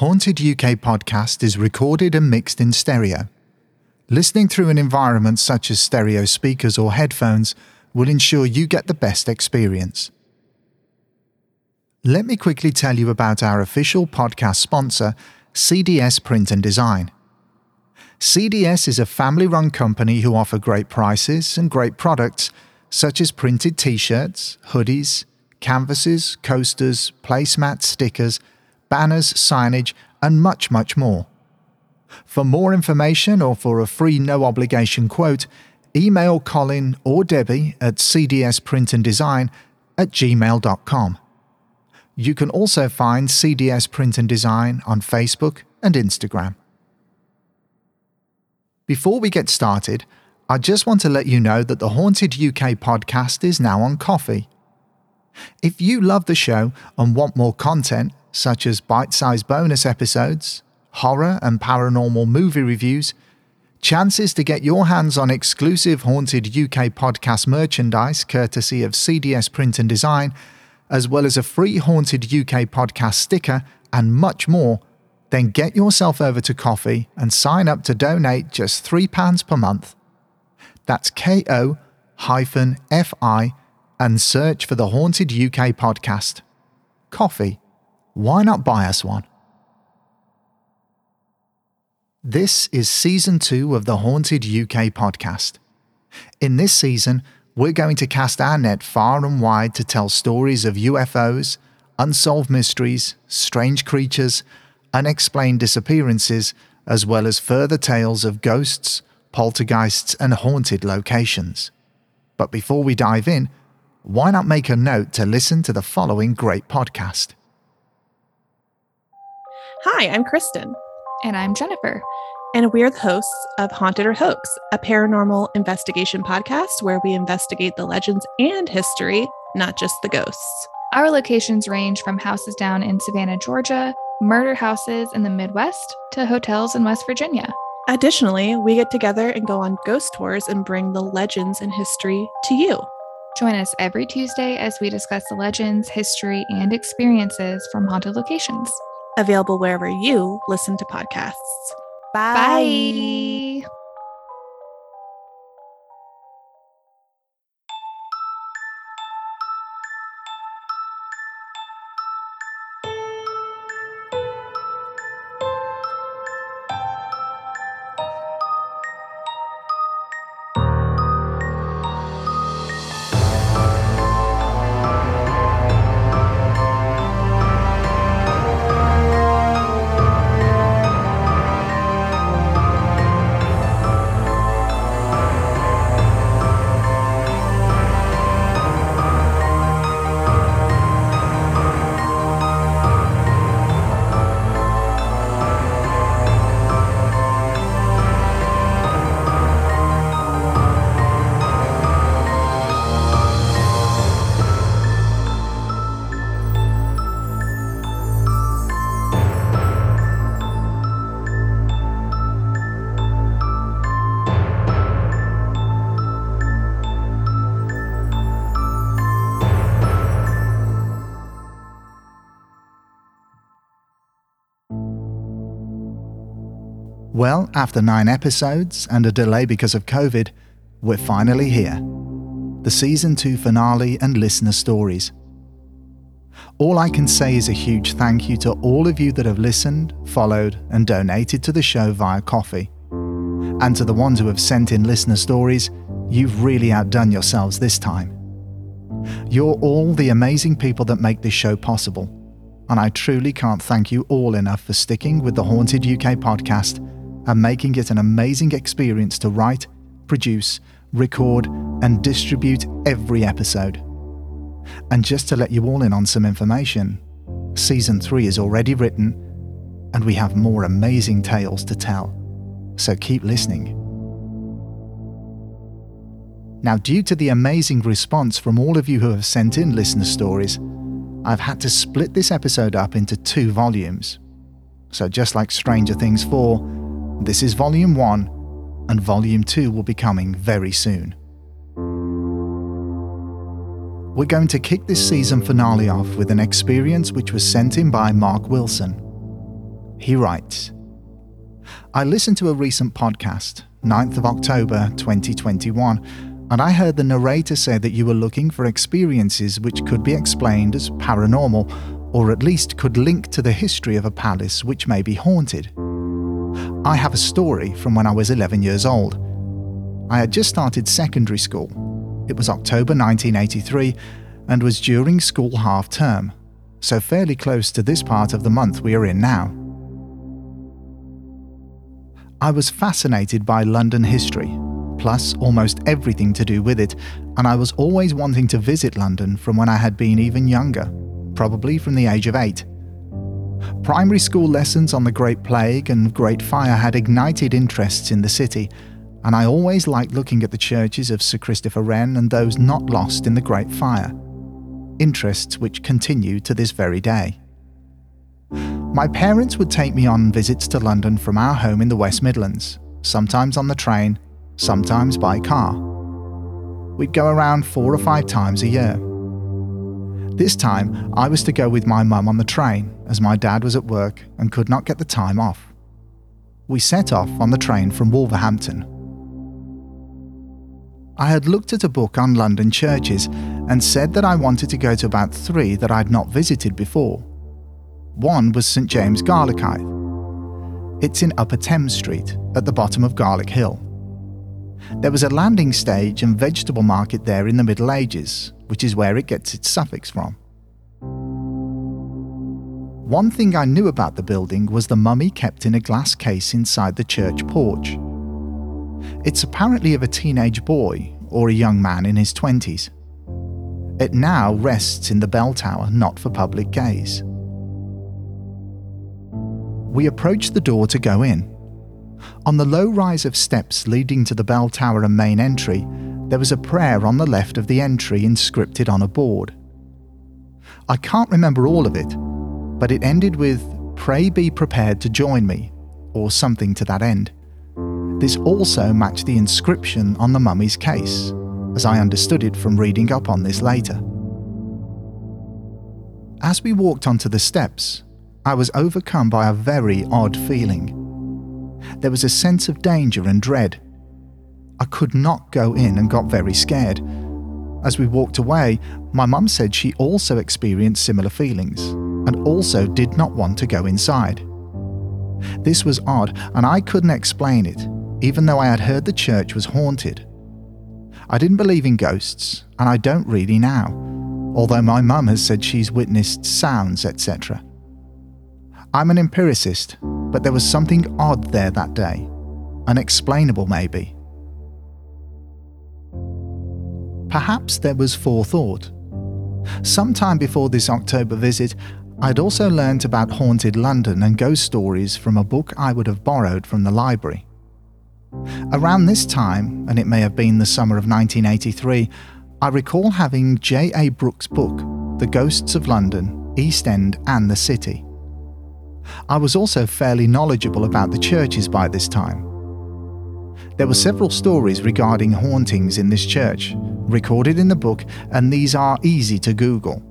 Haunted UK podcast is recorded and mixed in stereo. Listening through an environment such as stereo speakers or headphones will ensure you get the best experience. Let me quickly tell you about our official podcast sponsor, CDS Print and Design. CDS is a family run company who offer great prices and great products such as printed t shirts, hoodies, canvases, coasters, placemats, stickers banners, signage, and much, much more. For more information or for a free no obligation quote, email Colin or Debbie at cdsprintanddesign at gmail.com. You can also find CDS Print and Design on Facebook and Instagram. Before we get started, I just want to let you know that the Haunted UK podcast is now on Ko-fi. If you love the show and want more content, such as bite sized bonus episodes, horror and paranormal movie reviews, chances to get your hands on exclusive Haunted UK podcast merchandise courtesy of CDS Print and Design, as well as a free Haunted UK podcast sticker and much more, then get yourself over to Ko-fi and sign up to donate just £3 per month. That's ko hyphen fi and search for the Haunted UK podcast. Ko-fi why not buy us one? This is season two of the Haunted UK podcast. In this season, we're going to cast our net far and wide to tell stories of UFOs, unsolved mysteries, strange creatures, unexplained disappearances, as well as further tales of ghosts, poltergeists, and haunted locations. But before we dive in, why not make a note to listen to the following great podcast? Hi, I'm Kristen. And I'm Jennifer. And we're the hosts of Haunted or Hoax, a paranormal investigation podcast where we investigate the legends and history, not just the ghosts. Our locations range from houses down in Savannah, Georgia, murder houses in the Midwest, to hotels in West Virginia. Additionally, we get together and go on ghost tours and bring the legends and history to you. Join us every Tuesday as we discuss the legends, history, and experiences from haunted locations available wherever you listen to podcasts. Bye. Bye. After nine episodes and a delay because of COVID, we're finally here. The season two finale and listener stories. All I can say is a huge thank you to all of you that have listened, followed, and donated to the show via Ko-fi. And to the ones who have sent in listener stories, you've really outdone yourselves this time. You're all the amazing people that make this show possible, and I truly can't thank you all enough for sticking with the Haunted UK podcast and making it an amazing experience to write, produce, record, and distribute every episode. And just to let you all in on some information, season 3 is already written, and we have more amazing tales to tell. So keep listening. Now, due to the amazing response from all of you who have sent in listener stories, I've had to split this episode up into two volumes. So, just like Stranger Things 4, this is Volume 1, and Volume 2 will be coming very soon. We're going to kick this season finale off with an experience which was sent in by Mark Wilson. He writes I listened to a recent podcast, 9th of October 2021, and I heard the narrator say that you were looking for experiences which could be explained as paranormal, or at least could link to the history of a palace which may be haunted. I have a story from when I was 11 years old. I had just started secondary school. It was October 1983 and was during school half term, so fairly close to this part of the month we are in now. I was fascinated by London history, plus almost everything to do with it, and I was always wanting to visit London from when I had been even younger, probably from the age of eight. Primary school lessons on the Great Plague and Great Fire had ignited interests in the city, and I always liked looking at the churches of Sir Christopher Wren and those not lost in the Great Fire. Interests which continue to this very day. My parents would take me on visits to London from our home in the West Midlands, sometimes on the train, sometimes by car. We'd go around four or five times a year. This time, I was to go with my mum on the train, as my dad was at work and could not get the time off. We set off on the train from Wolverhampton. I had looked at a book on London churches and said that I wanted to go to about three that I'd not visited before. One was St James Garlickhythe. It's in Upper Thames Street, at the bottom of Garlick Hill. There was a landing stage and vegetable market there in the Middle Ages, which is where it gets its suffix from. One thing I knew about the building was the mummy kept in a glass case inside the church porch. It's apparently of a teenage boy or a young man in his 20s. It now rests in the bell tower, not for public gaze. We approached the door to go in. On the low rise of steps leading to the bell tower and main entry, there was a prayer on the left of the entry inscripted on a board. I can't remember all of it, but it ended with, Pray be prepared to join me, or something to that end. This also matched the inscription on the mummy's case, as I understood it from reading up on this later. As we walked onto the steps, I was overcome by a very odd feeling. There was a sense of danger and dread I could not go in and got very scared. As we walked away, my mum said she also experienced similar feelings and also did not want to go inside. This was odd and I couldn't explain it, even though I had heard the church was haunted. I didn't believe in ghosts, and I don't really now, although my mum has said she's witnessed sounds, etc. I'm an empiricist, but there was something odd there that day. Unexplainable, maybe. Perhaps there was forethought. Sometime before this October visit, I'd also learnt about haunted London and ghost stories from a book I would have borrowed from the library. Around this time, and it may have been the summer of 1983, I recall having J.A. Brooks' book, The Ghosts of London, East End, and the City. I was also fairly knowledgeable about the churches by this time. There were several stories regarding hauntings in this church, recorded in the book, and these are easy to Google.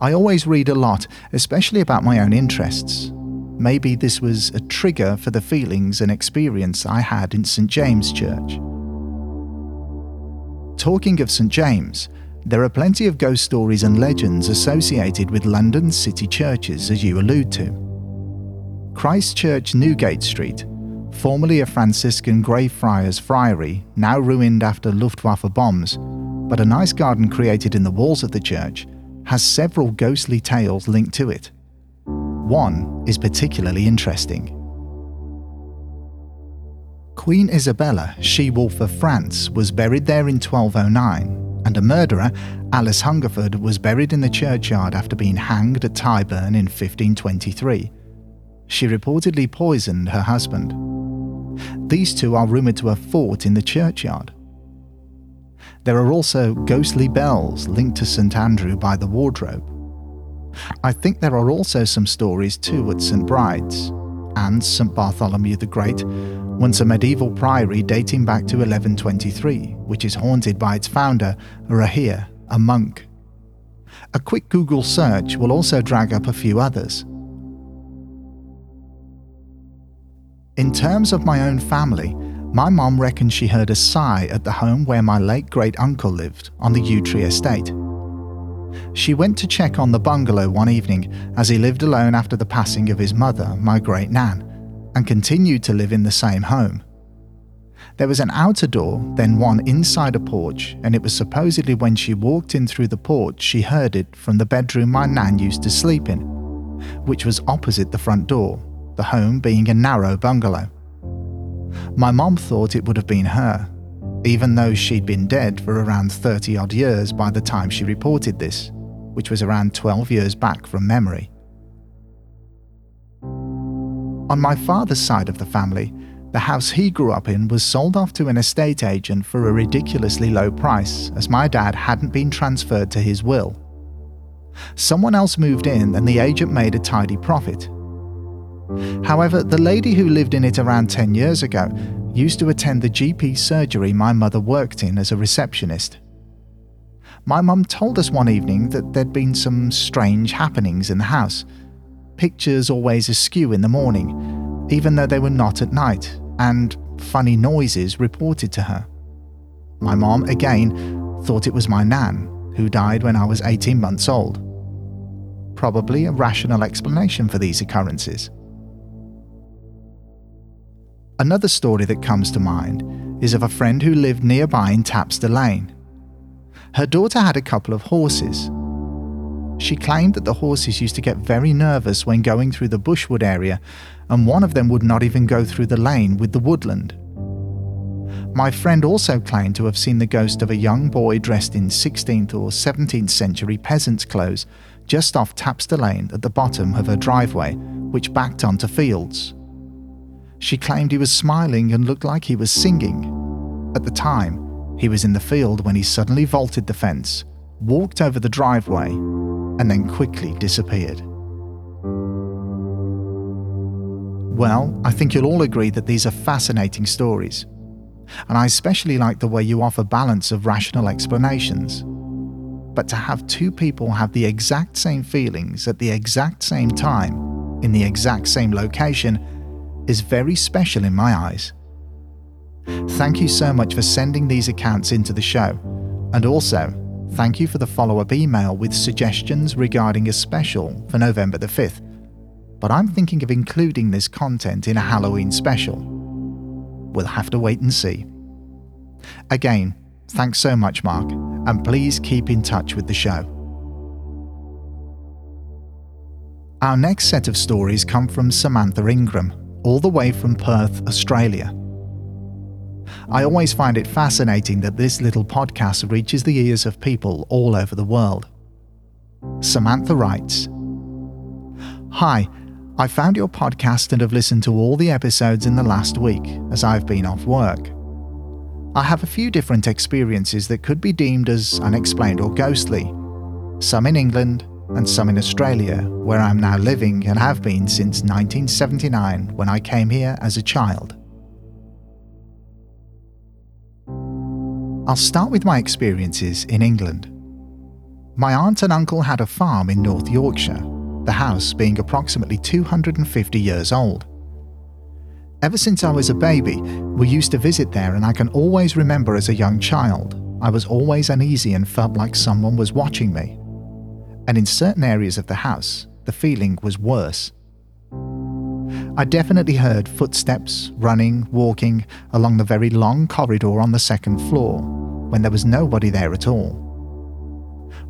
I always read a lot, especially about my own interests. Maybe this was a trigger for the feelings and experience I had in St. James Church. Talking of St. James, there are plenty of ghost stories and legends associated with London's city churches, as you allude to. Christ Church, Newgate Street, formerly a Franciscan Greyfriars Friary, now ruined after Luftwaffe bombs, but a nice garden created in the walls of the church, has several ghostly tales linked to it. One is particularly interesting. Queen Isabella, she wolf of France, was buried there in 1209, and a murderer, Alice Hungerford, was buried in the churchyard after being hanged at Tyburn in 1523. She reportedly poisoned her husband. These two are rumoured to have fought in the churchyard. There are also ghostly bells linked to St Andrew by the wardrobe. I think there are also some stories too at St Bride's and St Bartholomew the Great, once a medieval priory dating back to 1123, which is haunted by its founder, Rahere, a monk. A quick Google search will also drag up a few others. In terms of my own family, my mom reckons she heard a sigh at the home where my late great uncle lived on the Yew Tree estate. She went to check on the bungalow one evening as he lived alone after the passing of his mother, my great nan, and continued to live in the same home. There was an outer door, then one inside a porch, and it was supposedly when she walked in through the porch she heard it from the bedroom my nan used to sleep in, which was opposite the front door, the home being a narrow bungalow. My mom thought it would have been her, even though she'd been dead for around 30 odd years by the time she reported this, which was around 12 years back from memory. On my father's side of the family, the house he grew up in was sold off to an estate agent for a ridiculously low price, as my dad hadn't been transferred to his will. Someone else moved in, and the agent made a tidy profit. However, the lady who lived in it around 10 years ago used to attend the GP surgery my mother worked in as a receptionist. My mum told us one evening that there'd been some strange happenings in the house. Pictures always askew in the morning, even though they were not at night, and funny noises reported to her. My mom, again, thought it was my nan, who died when I was 18 months old. Probably a rational explanation for these occurrences. Another story that comes to mind is of a friend who lived nearby in Tapster Lane. Her daughter had a couple of horses. She claimed that the horses used to get very nervous when going through the bushwood area, and one of them would not even go through the lane with the woodland. My friend also claimed to have seen the ghost of a young boy dressed in 16th or 17th century peasant's clothes just off Tapster Lane at the bottom of her driveway, which backed onto fields. She claimed he was smiling and looked like he was singing. At the time, he was in the field when he suddenly vaulted the fence, walked over the driveway, and then quickly disappeared. Well, I think you'll all agree that these are fascinating stories. And I especially like the way you offer balance of rational explanations. But to have two people have the exact same feelings at the exact same time, in the exact same location, is very special in my eyes. Thank you so much for sending these accounts into the show, and also thank you for the follow up email with suggestions regarding a special for November the 5th. But I'm thinking of including this content in a Halloween special. We'll have to wait and see. Again, thanks so much, Mark, and please keep in touch with the show. Our next set of stories come from Samantha Ingram, all the way from Perth, Australia. I always find it fascinating that this little podcast reaches the ears of people all over the world. Samantha writes Hi, I found your podcast and have listened to all the episodes in the last week as I've been off work. I have a few different experiences that could be deemed as unexplained or ghostly, some in England, and some in Australia, where I'm now living and have been since 1979 when I came here as a child. I'll start with my experiences in England. My aunt and uncle had a farm in North Yorkshire, the house being approximately 250 years old. Ever since I was a baby, we used to visit there, and I can always remember as a young child, I was always uneasy and felt like someone was watching me and in certain areas of the house, the feeling was worse. I definitely heard footsteps, running, walking along the very long corridor on the second floor when there was nobody there at all.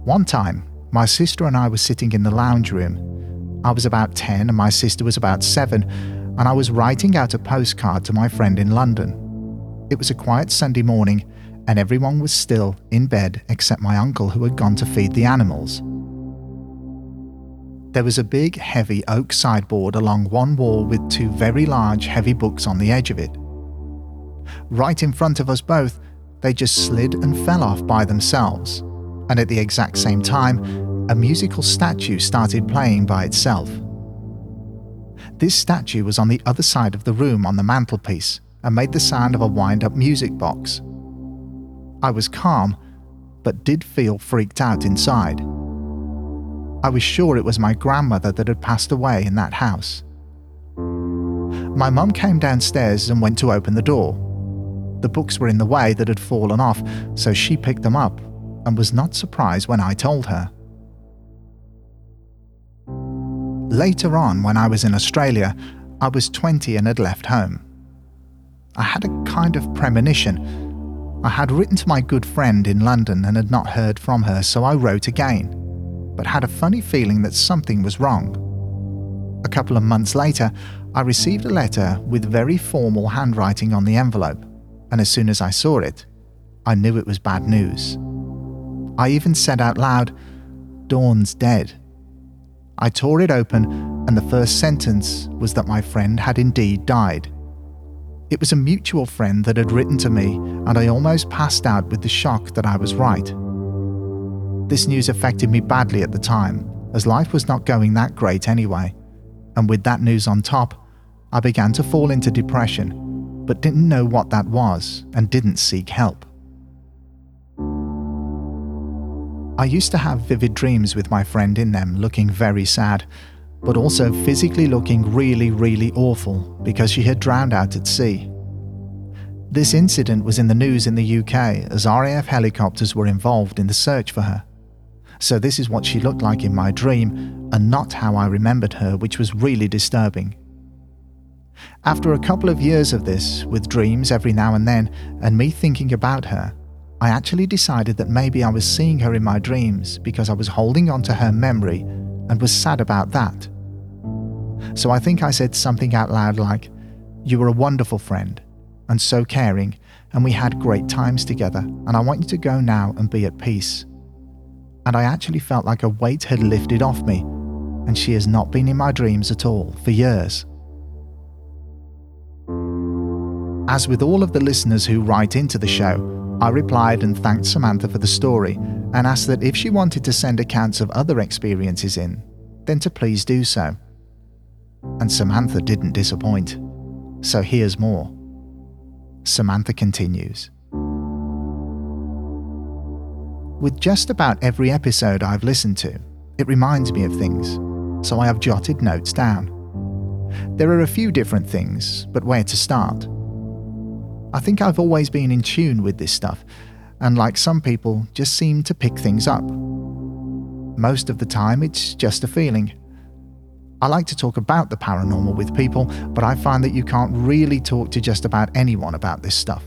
One time, my sister and I were sitting in the lounge room. I was about 10 and my sister was about 7, and I was writing out a postcard to my friend in London. It was a quiet Sunday morning, and everyone was still in bed except my uncle who had gone to feed the animals. There was a big, heavy oak sideboard along one wall with two very large, heavy books on the edge of it. Right in front of us both, they just slid and fell off by themselves, and at the exact same time, a musical statue started playing by itself. This statue was on the other side of the room on the mantelpiece and made the sound of a wind up music box. I was calm, but did feel freaked out inside. I was sure it was my grandmother that had passed away in that house. My mum came downstairs and went to open the door. The books were in the way that had fallen off, so she picked them up and was not surprised when I told her. Later on, when I was in Australia, I was 20 and had left home. I had a kind of premonition. I had written to my good friend in London and had not heard from her, so I wrote again, but had a funny feeling that something was wrong. A couple of months later, I received a letter with very formal handwriting on the envelope, and as soon as I saw it, I knew it was bad news. I even said out loud, Dawn's dead. I tore it open, and the first sentence was that my friend had indeed died. It was a mutual friend that had written to me, and I almost passed out with the shock that I was right. This news affected me badly at the time, as life was not going that great anyway, and with that news on top, I began to fall into depression, but didn't know what that was and didn't seek help. I used to have vivid dreams with my friend in them, looking very sad, but also physically looking really, really awful because she had drowned out at sea. This incident was in the news in the UK as RAF helicopters were involved in the search for her. So, this is what she looked like in my dream, and not how I remembered her, which was really disturbing. After a couple of years of this, with dreams every now and then, and me thinking about her, I actually decided that maybe I was seeing her in my dreams because I was holding on to her memory and was sad about that. So I think I said something out loud like, You were a wonderful friend and so caring, and we had great times together, and I want you to go now and be at peace. And I actually felt like a weight had lifted off me, and she has not been in my dreams at all for years. As with all of the listeners who write into the show, I replied and thanked Samantha for the story and asked that if she wanted to send accounts of other experiences in, then to please do so. And Samantha didn't disappoint. So here's more. Samantha continues. With just about every episode I've listened to, it reminds me of things, so I have jotted notes down. There are a few different things, but where to start? I think I've always been in tune with this stuff, and like some people, just seem to pick things up. Most of the time, it's just a feeling. I like to talk about the paranormal with people, but I find that you can't really talk to just about anyone about this stuff.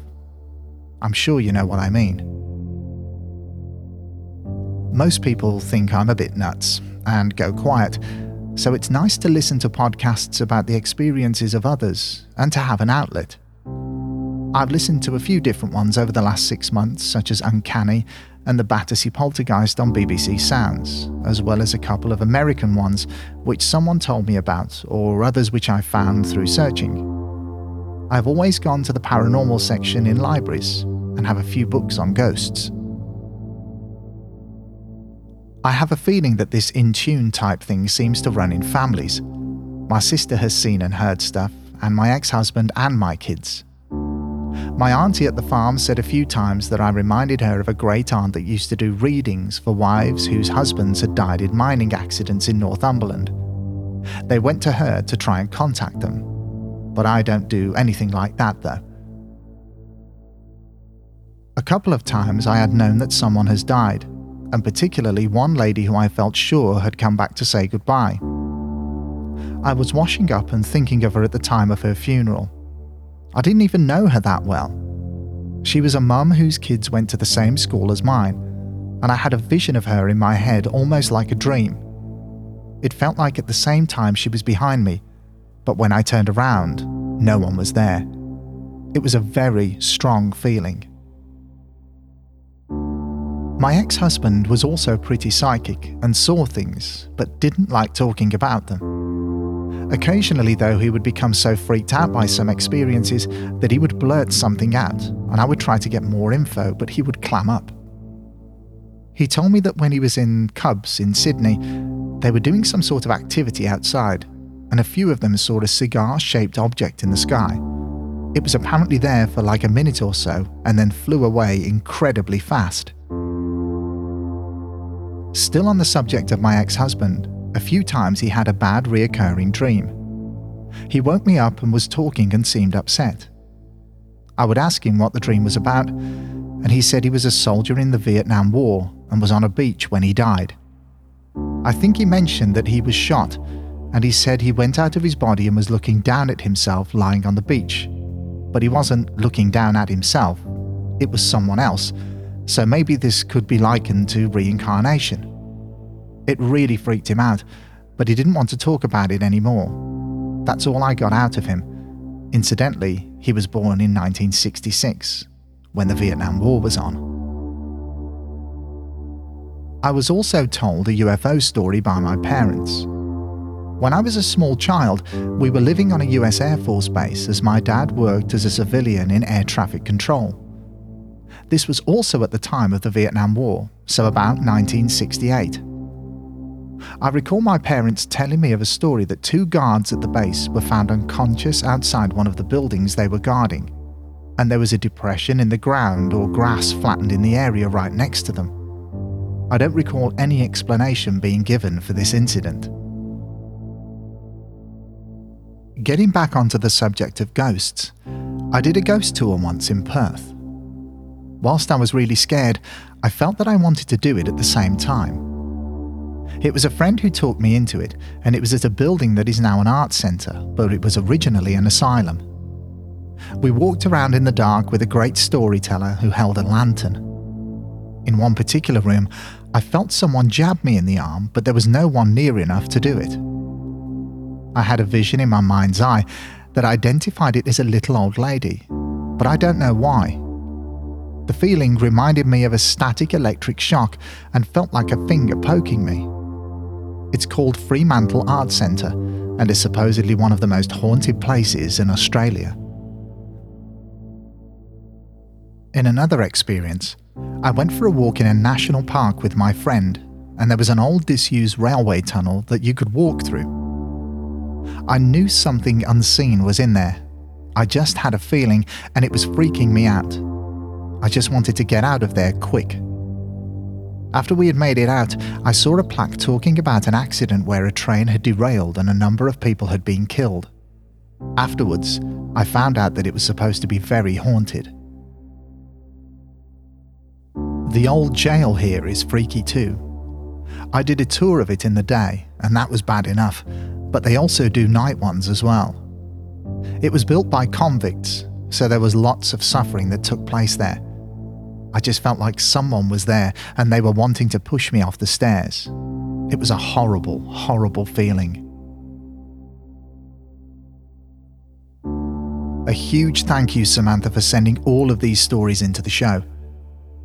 I'm sure you know what I mean. Most people think I'm a bit nuts and go quiet, so it's nice to listen to podcasts about the experiences of others and to have an outlet. I've listened to a few different ones over the last six months, such as Uncanny and the Battersea Poltergeist on BBC Sounds, as well as a couple of American ones which someone told me about, or others which I found through searching. I've always gone to the paranormal section in libraries and have a few books on ghosts. I have a feeling that this in tune type thing seems to run in families. My sister has seen and heard stuff, and my ex husband and my kids. My auntie at the farm said a few times that I reminded her of a great aunt that used to do readings for wives whose husbands had died in mining accidents in Northumberland. They went to her to try and contact them, but I don't do anything like that though. A couple of times I had known that someone has died, and particularly one lady who I felt sure had come back to say goodbye. I was washing up and thinking of her at the time of her funeral I didn't even know her that well. She was a mum whose kids went to the same school as mine, and I had a vision of her in my head almost like a dream. It felt like at the same time she was behind me, but when I turned around, no one was there. It was a very strong feeling. My ex husband was also pretty psychic and saw things, but didn't like talking about them. Occasionally, though, he would become so freaked out by some experiences that he would blurt something out, and I would try to get more info, but he would clam up. He told me that when he was in Cubs in Sydney, they were doing some sort of activity outside, and a few of them saw a cigar shaped object in the sky. It was apparently there for like a minute or so and then flew away incredibly fast. Still on the subject of my ex husband, a few times he had a bad reoccurring dream. He woke me up and was talking and seemed upset. I would ask him what the dream was about, and he said he was a soldier in the Vietnam War and was on a beach when he died. I think he mentioned that he was shot, and he said he went out of his body and was looking down at himself lying on the beach. But he wasn't looking down at himself, it was someone else, so maybe this could be likened to reincarnation. It really freaked him out, but he didn't want to talk about it anymore. That's all I got out of him. Incidentally, he was born in 1966, when the Vietnam War was on. I was also told a UFO story by my parents. When I was a small child, we were living on a US Air Force base as my dad worked as a civilian in air traffic control. This was also at the time of the Vietnam War, so about 1968. I recall my parents telling me of a story that two guards at the base were found unconscious outside one of the buildings they were guarding, and there was a depression in the ground or grass flattened in the area right next to them. I don't recall any explanation being given for this incident. Getting back onto the subject of ghosts, I did a ghost tour once in Perth. Whilst I was really scared, I felt that I wanted to do it at the same time. It was a friend who talked me into it, and it was at a building that is now an art centre, but it was originally an asylum. We walked around in the dark with a great storyteller who held a lantern. In one particular room, I felt someone jab me in the arm, but there was no one near enough to do it. I had a vision in my mind's eye that identified it as a little old lady, but I don't know why. The feeling reminded me of a static electric shock and felt like a finger poking me. It's called Fremantle Art Centre and is supposedly one of the most haunted places in Australia. In another experience, I went for a walk in a national park with my friend, and there was an old disused railway tunnel that you could walk through. I knew something unseen was in there. I just had a feeling, and it was freaking me out. I just wanted to get out of there quick. After we had made it out, I saw a plaque talking about an accident where a train had derailed and a number of people had been killed. Afterwards, I found out that it was supposed to be very haunted. The old jail here is freaky too. I did a tour of it in the day, and that was bad enough, but they also do night ones as well. It was built by convicts, so there was lots of suffering that took place there. I just felt like someone was there and they were wanting to push me off the stairs. It was a horrible, horrible feeling. A huge thank you, Samantha, for sending all of these stories into the show.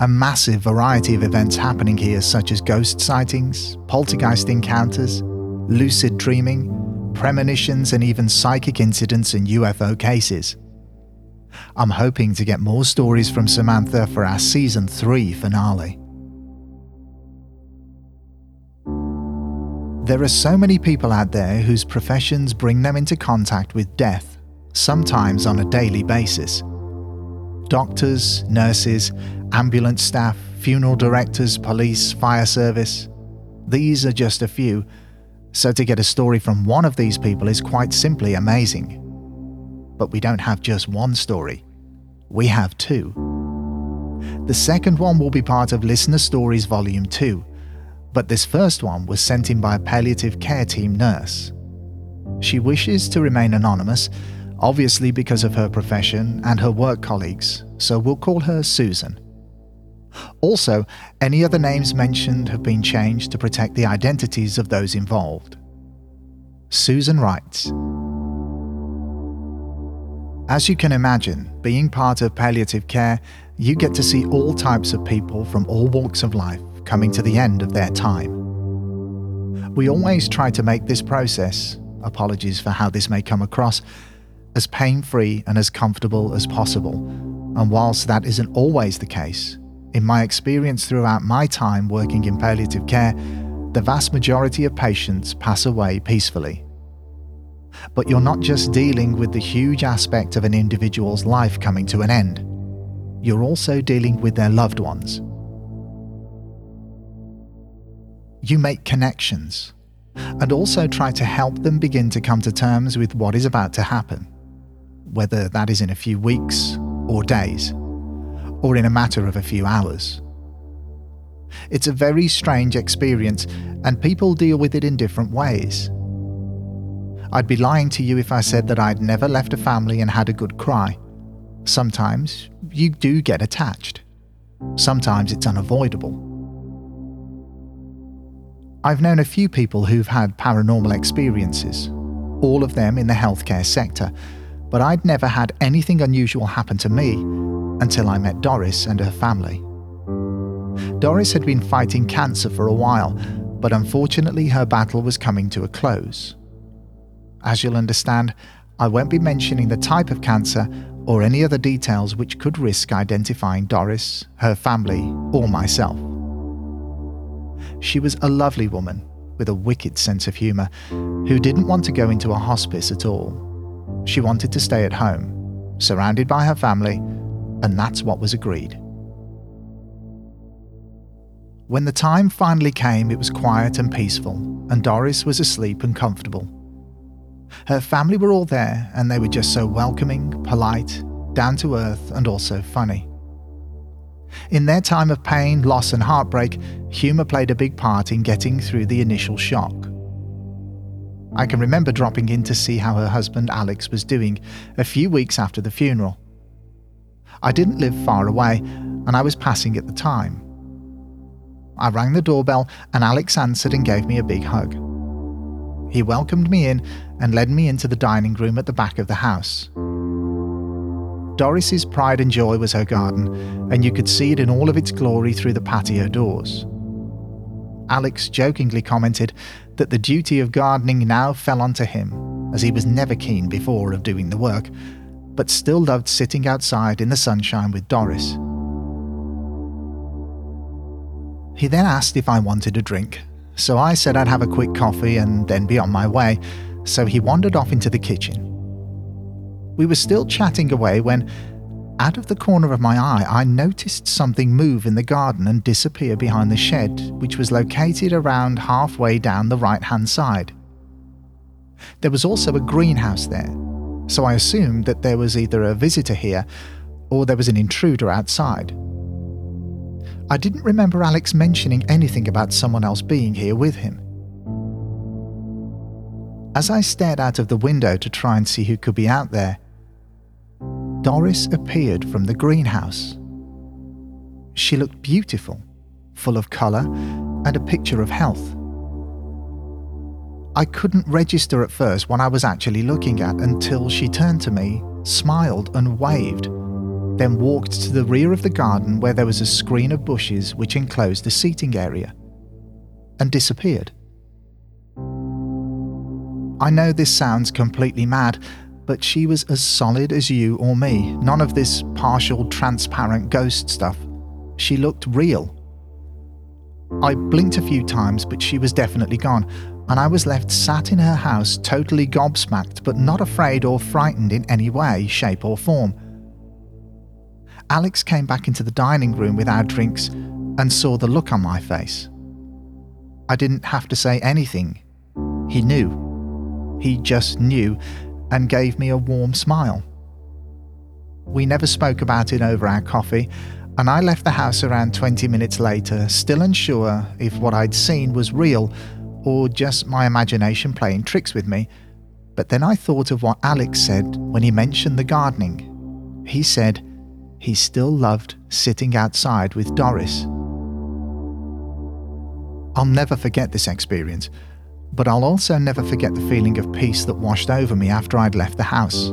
A massive variety of events happening here, such as ghost sightings, poltergeist encounters, lucid dreaming, premonitions, and even psychic incidents and UFO cases. I'm hoping to get more stories from Samantha for our season 3 finale. There are so many people out there whose professions bring them into contact with death, sometimes on a daily basis. Doctors, nurses, ambulance staff, funeral directors, police, fire service. These are just a few, so to get a story from one of these people is quite simply amazing. But we don't have just one story, we have two. The second one will be part of Listener Stories Volume 2, but this first one was sent in by a palliative care team nurse. She wishes to remain anonymous, obviously because of her profession and her work colleagues, so we'll call her Susan. Also, any other names mentioned have been changed to protect the identities of those involved. Susan writes as you can imagine, being part of palliative care, you get to see all types of people from all walks of life coming to the end of their time. We always try to make this process, apologies for how this may come across, as pain free and as comfortable as possible. And whilst that isn't always the case, in my experience throughout my time working in palliative care, the vast majority of patients pass away peacefully but you're not just dealing with the huge aspect of an individual's life coming to an end, you're also dealing with their loved ones. You make connections, and also try to help them begin to come to terms with what is about to happen, whether that is in a few weeks or days, or in a matter of a few hours. It's a very strange experience, and people deal with it in different ways. I'd be lying to you if I said that I'd never left a family and had a good cry. Sometimes you do get attached. Sometimes it's unavoidable. I've known a few people who've had paranormal experiences, all of them in the healthcare sector, but I'd never had anything unusual happen to me until I met Doris and her family. Doris had been fighting cancer for a while, but unfortunately her battle was coming to a close. As you'll understand, I won't be mentioning the type of cancer or any other details which could risk identifying Doris, her family, or myself. She was a lovely woman with a wicked sense of humour who didn't want to go into a hospice at all. She wanted to stay at home, surrounded by her family, and that's what was agreed. When the time finally came, it was quiet and peaceful, and Doris was asleep and comfortable. Her family were all there, and they were just so welcoming, polite, down to earth, and also funny. In their time of pain, loss, and heartbreak, humour played a big part in getting through the initial shock. I can remember dropping in to see how her husband Alex was doing a few weeks after the funeral. I didn't live far away, and I was passing at the time. I rang the doorbell, and Alex answered and gave me a big hug. He welcomed me in and led me into the dining room at the back of the house. Doris's pride and joy was her garden, and you could see it in all of its glory through the patio doors. Alex jokingly commented that the duty of gardening now fell onto him, as he was never keen before of doing the work, but still loved sitting outside in the sunshine with Doris. He then asked if I wanted a drink, so I said I'd have a quick coffee and then be on my way, so he wandered off into the kitchen. We were still chatting away when, out of the corner of my eye, I noticed something move in the garden and disappear behind the shed, which was located around halfway down the right hand side. There was also a greenhouse there, so I assumed that there was either a visitor here or there was an intruder outside. I didn't remember Alex mentioning anything about someone else being here with him. As I stared out of the window to try and see who could be out there, Doris appeared from the greenhouse. She looked beautiful, full of colour, and a picture of health. I couldn't register at first what I was actually looking at until she turned to me, smiled, and waved, then walked to the rear of the garden where there was a screen of bushes which enclosed the seating area, and disappeared. I know this sounds completely mad, but she was as solid as you or me, none of this partial, transparent ghost stuff. She looked real. I blinked a few times, but she was definitely gone, and I was left sat in her house, totally gobsmacked, but not afraid or frightened in any way, shape, or form. Alex came back into the dining room with our drinks and saw the look on my face. I didn't have to say anything. He knew. He just knew and gave me a warm smile. We never spoke about it over our coffee, and I left the house around 20 minutes later, still unsure if what I'd seen was real or just my imagination playing tricks with me. But then I thought of what Alex said when he mentioned the gardening. He said he still loved sitting outside with Doris. I'll never forget this experience but I'll also never forget the feeling of peace that washed over me after I'd left the house.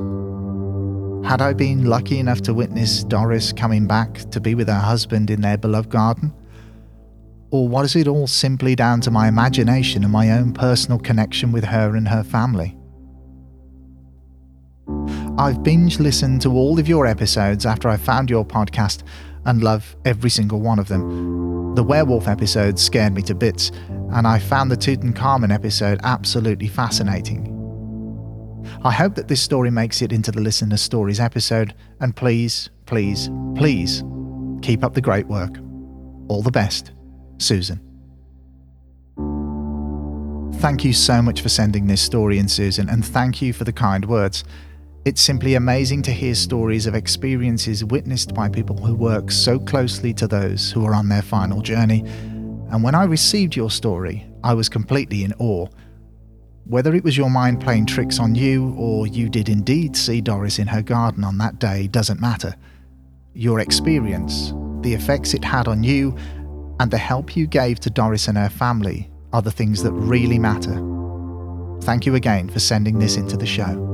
Had I been lucky enough to witness Doris coming back to be with her husband in their beloved garden? Or was it all simply down to my imagination and my own personal connection with her and her family? I've binge listened to all of your episodes after I found your podcast and love every single one of them. The werewolf episode scared me to bits, and I found the Tutankhamun episode absolutely fascinating. I hope that this story makes it into the Listener Stories episode, and please, please, please keep up the great work. All the best, Susan. Thank you so much for sending this story in, Susan, and thank you for the kind words. It's simply amazing to hear stories of experiences witnessed by people who work so closely to those who are on their final journey. And when I received your story, I was completely in awe. Whether it was your mind playing tricks on you or you did indeed see Doris in her garden on that day doesn't matter. Your experience, the effects it had on you, and the help you gave to Doris and her family are the things that really matter. Thank you again for sending this into the show.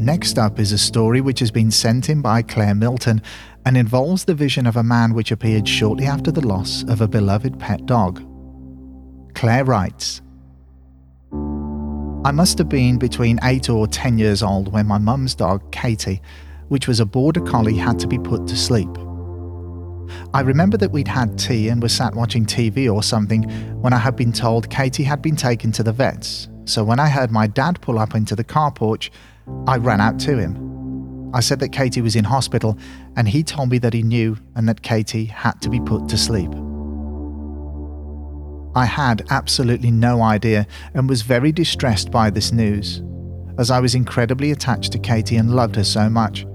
Next up is a story which has been sent in by Claire Milton and involves the vision of a man which appeared shortly after the loss of a beloved pet dog. Claire writes I must have been between 8 or 10 years old when my mum's dog, Katie, which was a border collie, had to be put to sleep. I remember that we'd had tea and were sat watching TV or something when I had been told Katie had been taken to the vets. So when I heard my dad pull up into the car porch, I ran out to him. I said that Katie was in hospital, and he told me that he knew and that Katie had to be put to sleep. I had absolutely no idea and was very distressed by this news, as I was incredibly attached to Katie and loved her so much.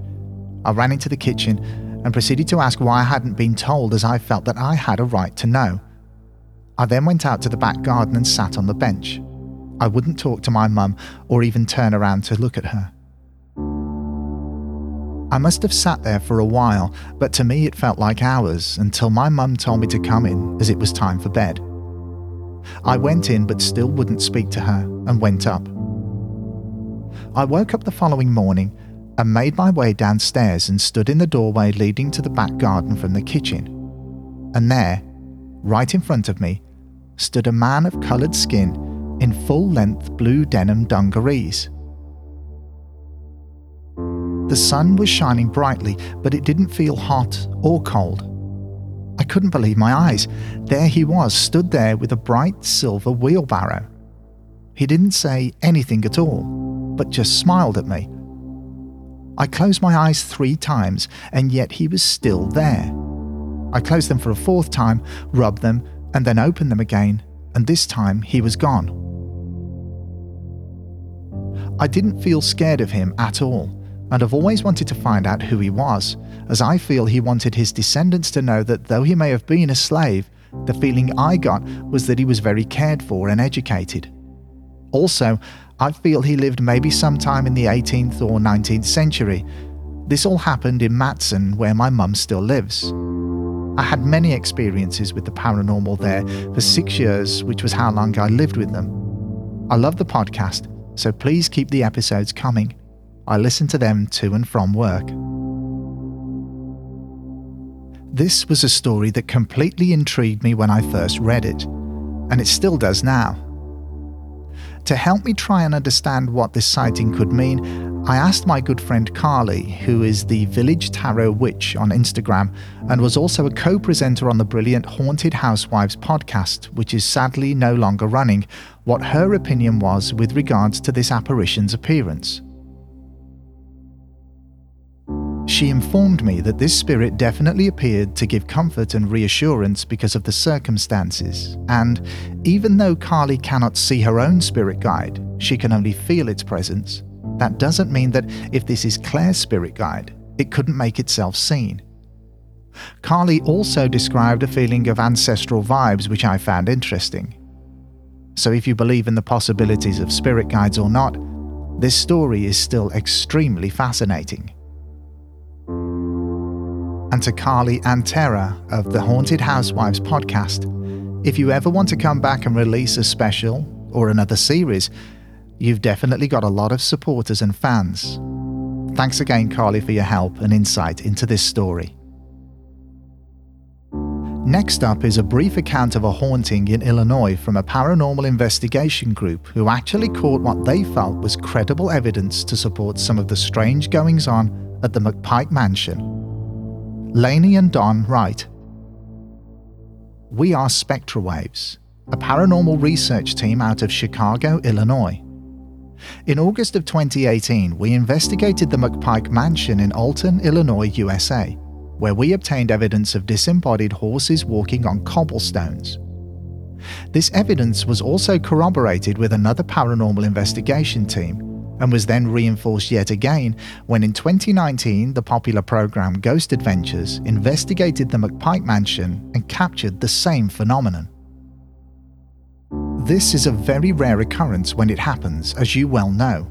I ran into the kitchen and proceeded to ask why I hadn't been told, as I felt that I had a right to know. I then went out to the back garden and sat on the bench. I wouldn't talk to my mum or even turn around to look at her. I must have sat there for a while, but to me it felt like hours until my mum told me to come in as it was time for bed. I went in but still wouldn't speak to her and went up. I woke up the following morning and made my way downstairs and stood in the doorway leading to the back garden from the kitchen. And there, right in front of me, stood a man of coloured skin in full length blue denim dungarees. The sun was shining brightly, but it didn't feel hot or cold. I couldn't believe my eyes. There he was, stood there with a bright silver wheelbarrow. He didn't say anything at all, but just smiled at me. I closed my eyes three times, and yet he was still there. I closed them for a fourth time, rubbed them, and then opened them again, and this time he was gone. I didn't feel scared of him at all, and I've always wanted to find out who he was, as I feel he wanted his descendants to know that though he may have been a slave, the feeling I got was that he was very cared for and educated. Also, I feel he lived maybe sometime in the 18th or 19th century. This all happened in Matson, where my mum still lives. I had many experiences with the paranormal there for six years, which was how long I lived with them. I love the podcast, so please keep the episodes coming. I listen to them to and from work. This was a story that completely intrigued me when I first read it, and it still does now. To help me try and understand what this sighting could mean, I asked my good friend Carly, who is the Village Tarot Witch on Instagram and was also a co presenter on the brilliant Haunted Housewives podcast, which is sadly no longer running, what her opinion was with regards to this apparition's appearance. She informed me that this spirit definitely appeared to give comfort and reassurance because of the circumstances, and even though Carly cannot see her own spirit guide, she can only feel its presence. That doesn't mean that if this is Claire's spirit guide, it couldn't make itself seen. Carly also described a feeling of ancestral vibes, which I found interesting. So, if you believe in the possibilities of spirit guides or not, this story is still extremely fascinating and to Carly and Tara of the Haunted Housewives podcast. If you ever want to come back and release a special or another series, you've definitely got a lot of supporters and fans. Thanks again, Carly, for your help and insight into this story. Next up is a brief account of a haunting in Illinois from a paranormal investigation group who actually caught what they felt was credible evidence to support some of the strange goings on at the McPike Mansion. Lainey and Don write We are Spectral Waves, a paranormal research team out of Chicago, Illinois. In August of 2018, we investigated the McPike Mansion in Alton, Illinois, USA, where we obtained evidence of disembodied horses walking on cobblestones. This evidence was also corroborated with another paranormal investigation team and was then reinforced yet again when in 2019 the popular program Ghost Adventures investigated the McPike mansion and captured the same phenomenon. This is a very rare occurrence when it happens, as you well know.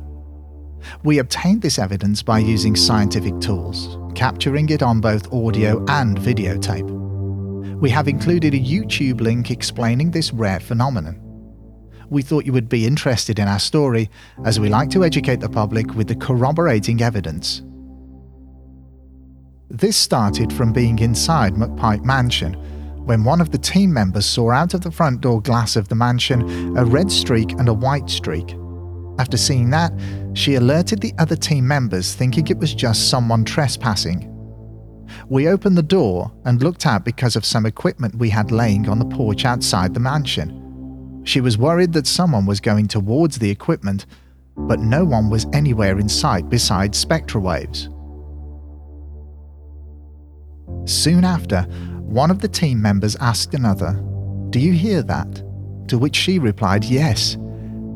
We obtained this evidence by using scientific tools, capturing it on both audio and videotape. We have included a YouTube link explaining this rare phenomenon. We thought you would be interested in our story, as we like to educate the public with the corroborating evidence. This started from being inside McPike Mansion, when one of the team members saw out of the front door glass of the mansion a red streak and a white streak. After seeing that, she alerted the other team members, thinking it was just someone trespassing. We opened the door and looked out because of some equipment we had laying on the porch outside the mansion. She was worried that someone was going towards the equipment, but no one was anywhere in sight besides spectral waves. Soon after, one of the team members asked another, Do you hear that? To which she replied, Yes.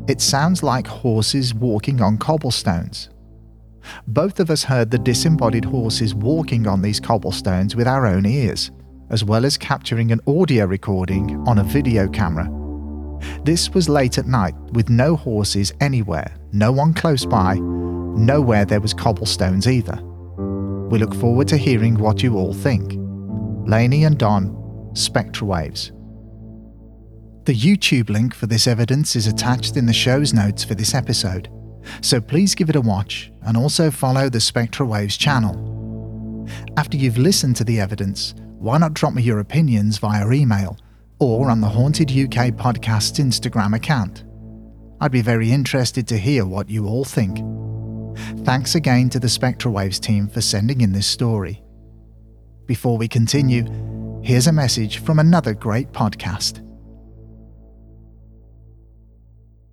It sounds like horses walking on cobblestones. Both of us heard the disembodied horses walking on these cobblestones with our own ears, as well as capturing an audio recording on a video camera. This was late at night with no horses anywhere, no one close by, nowhere there was cobblestones either. We look forward to hearing what you all think. Lainey and Don, Spectral Waves. The YouTube link for this evidence is attached in the show's notes for this episode, so please give it a watch and also follow the Spectral Waves channel. After you've listened to the evidence, why not drop me your opinions via email or on the Haunted UK Podcast's Instagram account? I'd be very interested to hear what you all think. Thanks again to the Spectral Waves team for sending in this story. Before we continue, here's a message from another great podcast.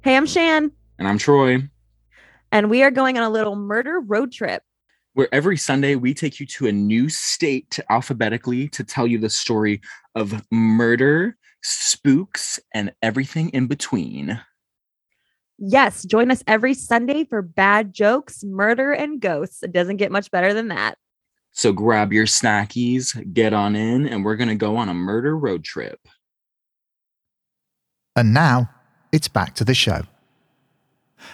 Hey, I'm Shan. And I'm Troy. And we are going on a little murder road trip. Where every Sunday we take you to a new state alphabetically to tell you the story of murder, spooks, and everything in between. Yes, join us every Sunday for bad jokes, murder, and ghosts. It doesn't get much better than that. So grab your snackies, get on in, and we're going to go on a murder road trip. And now, it's back to the show.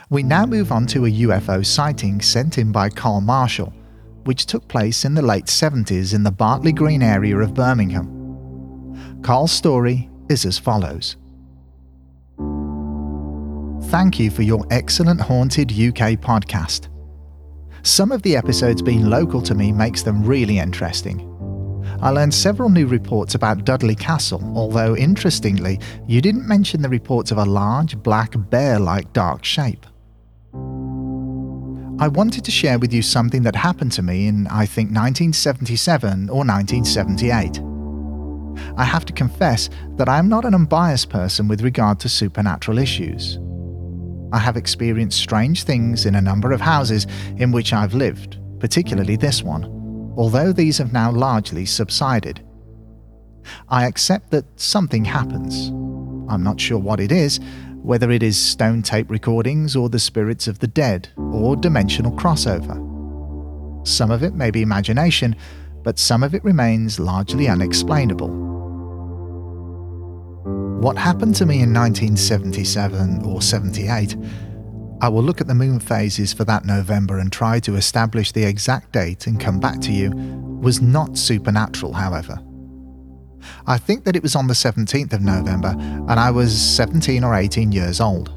We now move on to a UFO sighting sent in by Carl Marshall, which took place in the late 70s in the Bartley Green area of Birmingham. Carl's story is as follows. Thank you for your excellent Haunted UK podcast. Some of the episodes being local to me makes them really interesting. I learned several new reports about Dudley Castle, although interestingly, you didn't mention the reports of a large, black, bear like dark shape. I wanted to share with you something that happened to me in, I think, 1977 or 1978. I have to confess that I am not an unbiased person with regard to supernatural issues. I have experienced strange things in a number of houses in which I've lived, particularly this one although these have now largely subsided. I accept that something happens. I'm not sure what it is, whether it is stone tape recordings or the spirits of the dead or dimensional crossover. Some of it may be imagination, but some of it remains largely unexplainable. What happened to me in 1977 or 78 I will look at the moon phases for that November and try to establish the exact date and come back to you, was not supernatural, however. I think that it was on the 17th of November, and I was 17 or 18 years old.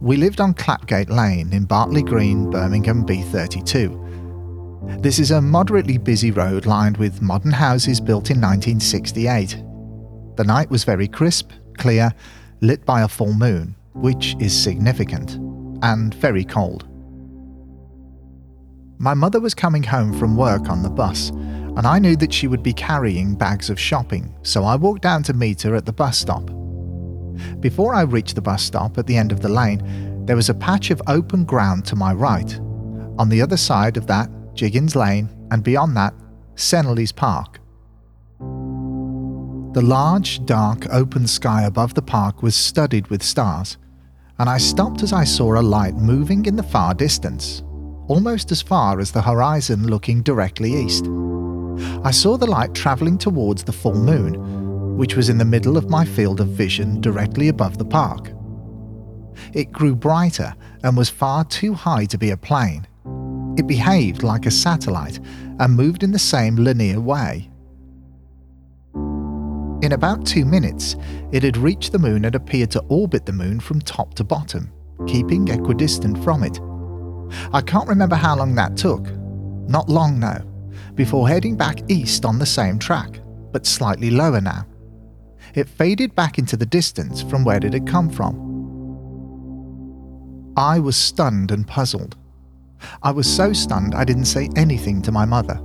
We lived on Clapgate Lane in Bartley Green, Birmingham B32. This is a moderately busy road lined with modern houses built in 1968. The night was very crisp, clear, lit by a full moon, which is significant and very cold. My mother was coming home from work on the bus, and I knew that she would be carrying bags of shopping, so I walked down to meet her at the bus stop. Before I reached the bus stop at the end of the lane, there was a patch of open ground to my right. On the other side of that, Jiggins Lane, and beyond that, Senneleys Park. The large, dark, open sky above the park was studded with stars, and I stopped as I saw a light moving in the far distance, almost as far as the horizon looking directly east. I saw the light travelling towards the full moon, which was in the middle of my field of vision directly above the park. It grew brighter and was far too high to be a plane. It behaved like a satellite and moved in the same linear way. In about two minutes, it had reached the moon and appeared to orbit the moon from top to bottom, keeping equidistant from it. I can't remember how long that took. Not long now, before heading back east on the same track, but slightly lower now. It faded back into the distance from where it had come from. I was stunned and puzzled. I was so stunned I didn't say anything to my mother.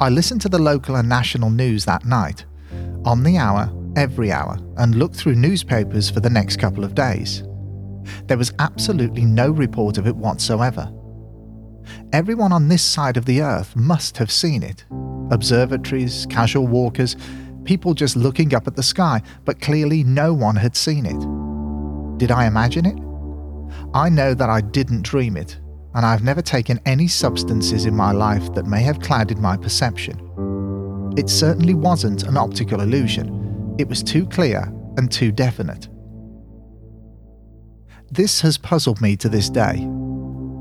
I listened to the local and national news that night, on the hour, every hour, and looked through newspapers for the next couple of days. There was absolutely no report of it whatsoever. Everyone on this side of the earth must have seen it observatories, casual walkers, people just looking up at the sky, but clearly no one had seen it. Did I imagine it? I know that I didn't dream it, and I've never taken any substances in my life that may have clouded my perception. It certainly wasn't an optical illusion, it was too clear and too definite. This has puzzled me to this day.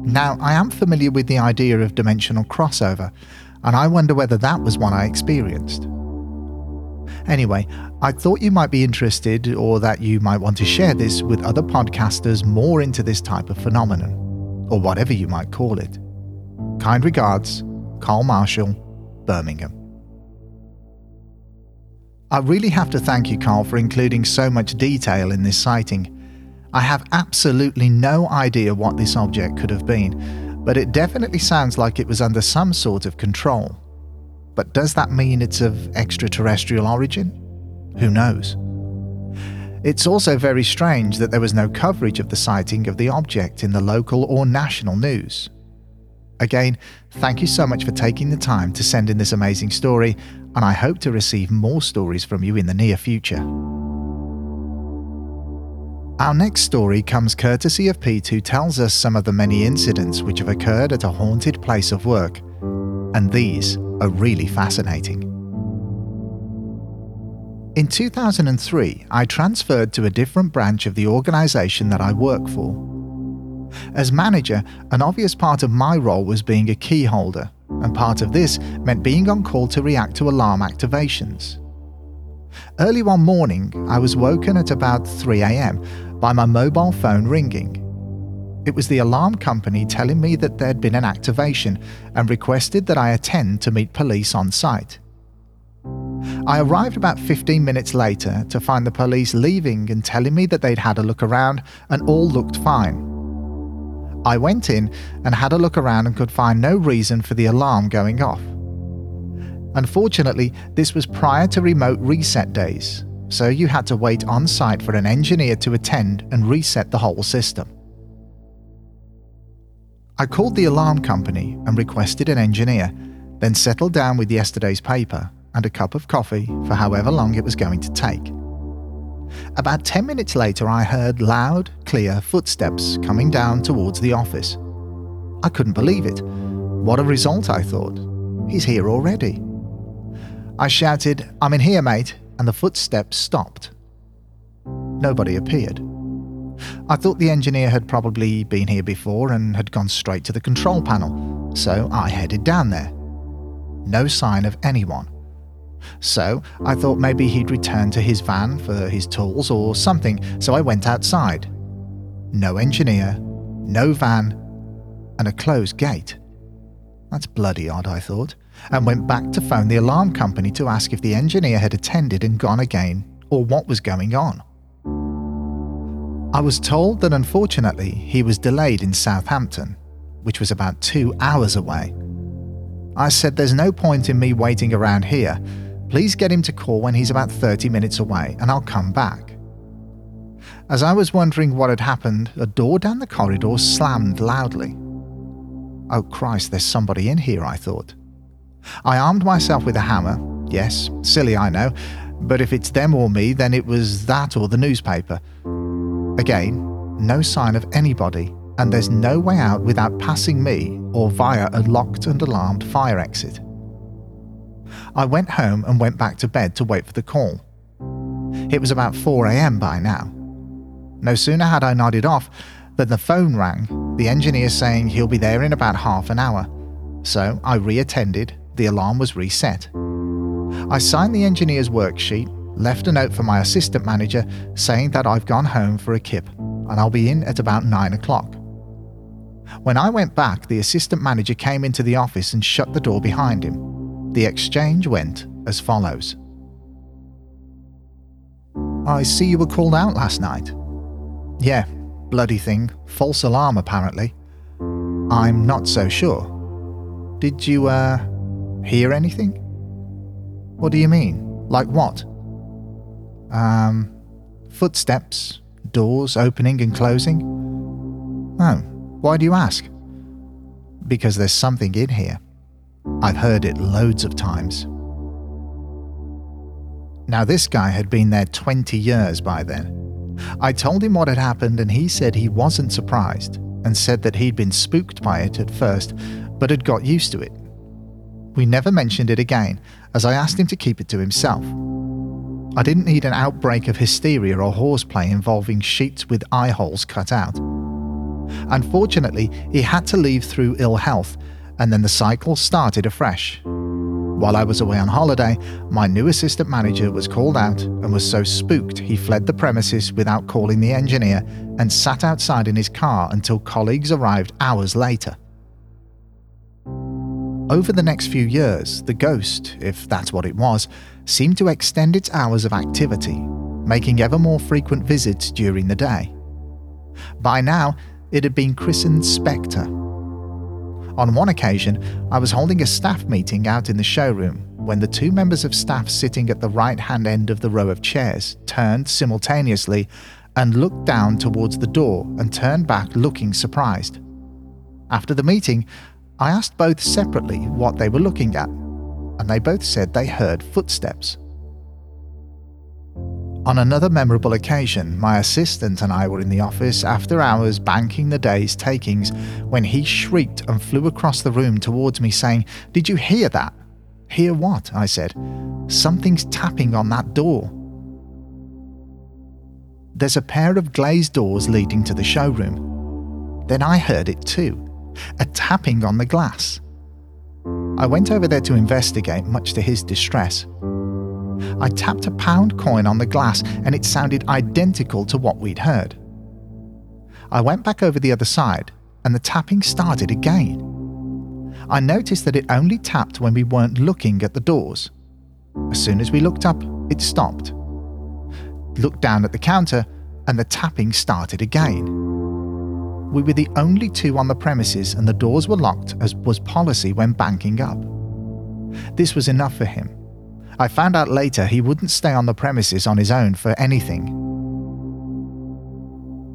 Now, I am familiar with the idea of dimensional crossover, and I wonder whether that was one I experienced. Anyway, I thought you might be interested or that you might want to share this with other podcasters more into this type of phenomenon, or whatever you might call it. Kind regards, Carl Marshall, Birmingham. I really have to thank you, Carl, for including so much detail in this sighting. I have absolutely no idea what this object could have been, but it definitely sounds like it was under some sort of control. But does that mean it's of extraterrestrial origin? Who knows? It's also very strange that there was no coverage of the sighting of the object in the local or national news. Again, thank you so much for taking the time to send in this amazing story, and I hope to receive more stories from you in the near future. Our next story comes courtesy of Pete, who tells us some of the many incidents which have occurred at a haunted place of work, and these are really fascinating. In 2003, I transferred to a different branch of the organisation that I work for. As manager, an obvious part of my role was being a key holder, and part of this meant being on call to react to alarm activations. Early one morning, I was woken at about 3 am by my mobile phone ringing. It was the alarm company telling me that there'd been an activation and requested that I attend to meet police on site. I arrived about 15 minutes later to find the police leaving and telling me that they'd had a look around and all looked fine. I went in and had a look around and could find no reason for the alarm going off. Unfortunately, this was prior to remote reset days, so you had to wait on site for an engineer to attend and reset the whole system. I called the alarm company and requested an engineer, then settled down with yesterday's paper and a cup of coffee for however long it was going to take. About 10 minutes later, I heard loud, clear footsteps coming down towards the office. I couldn't believe it. What a result, I thought. He's here already. I shouted, I'm in here, mate, and the footsteps stopped. Nobody appeared. I thought the engineer had probably been here before and had gone straight to the control panel, so I headed down there. No sign of anyone. So I thought maybe he'd return to his van for his tools or something, so I went outside. No engineer, no van, and a closed gate. That's bloody odd, I thought, and went back to phone the alarm company to ask if the engineer had attended and gone again, or what was going on. I was told that unfortunately he was delayed in Southampton, which was about two hours away. I said there's no point in me waiting around here. Please get him to call when he's about 30 minutes away and I'll come back. As I was wondering what had happened, a door down the corridor slammed loudly. Oh Christ, there's somebody in here, I thought. I armed myself with a hammer. Yes, silly, I know, But if it's them or me, then it was that or the newspaper. Again, no sign of anybody, and there's no way out without passing me or via a locked and alarmed fire exit. I went home and went back to bed to wait for the call. It was about 4am by now. No sooner had I nodded off than the phone rang, the engineer saying he'll be there in about half an hour. So I reattended, the alarm was reset. I signed the engineer's worksheet, left a note for my assistant manager saying that I've gone home for a kip and I'll be in at about 9 o'clock. When I went back, the assistant manager came into the office and shut the door behind him. The exchange went as follows I see you were called out last night. Yeah, bloody thing, false alarm apparently. I'm not so sure. Did you, uh, hear anything? What do you mean? Like what? Um, footsteps, doors opening and closing. Oh, why do you ask? Because there's something in here. I've heard it loads of times. Now, this guy had been there 20 years by then. I told him what had happened, and he said he wasn't surprised and said that he'd been spooked by it at first, but had got used to it. We never mentioned it again, as I asked him to keep it to himself. I didn't need an outbreak of hysteria or horseplay involving sheets with eye holes cut out. Unfortunately, he had to leave through ill health, and then the cycle started afresh. While I was away on holiday, my new assistant manager was called out and was so spooked he fled the premises without calling the engineer and sat outside in his car until colleagues arrived hours later. Over the next few years, the ghost, if that's what it was, seemed to extend its hours of activity, making ever more frequent visits during the day. By now, it had been christened Spectre on one occasion, I was holding a staff meeting out in the showroom when the two members of staff sitting at the right hand end of the row of chairs turned simultaneously and looked down towards the door and turned back looking surprised. After the meeting, I asked both separately what they were looking at, and they both said they heard footsteps. On another memorable occasion, my assistant and I were in the office after hours banking the day's takings when he shrieked and flew across the room towards me, saying, Did you hear that? Hear what? I said. Something's tapping on that door. There's a pair of glazed doors leading to the showroom. Then I heard it too a tapping on the glass. I went over there to investigate, much to his distress. I tapped a pound coin on the glass and it sounded identical to what we'd heard. I went back over the other side and the tapping started again. I noticed that it only tapped when we weren't looking at the doors. As soon as we looked up, it stopped. Looked down at the counter and the tapping started again. We were the only two on the premises and the doors were locked as was policy when banking up. This was enough for him I found out later he wouldn't stay on the premises on his own for anything.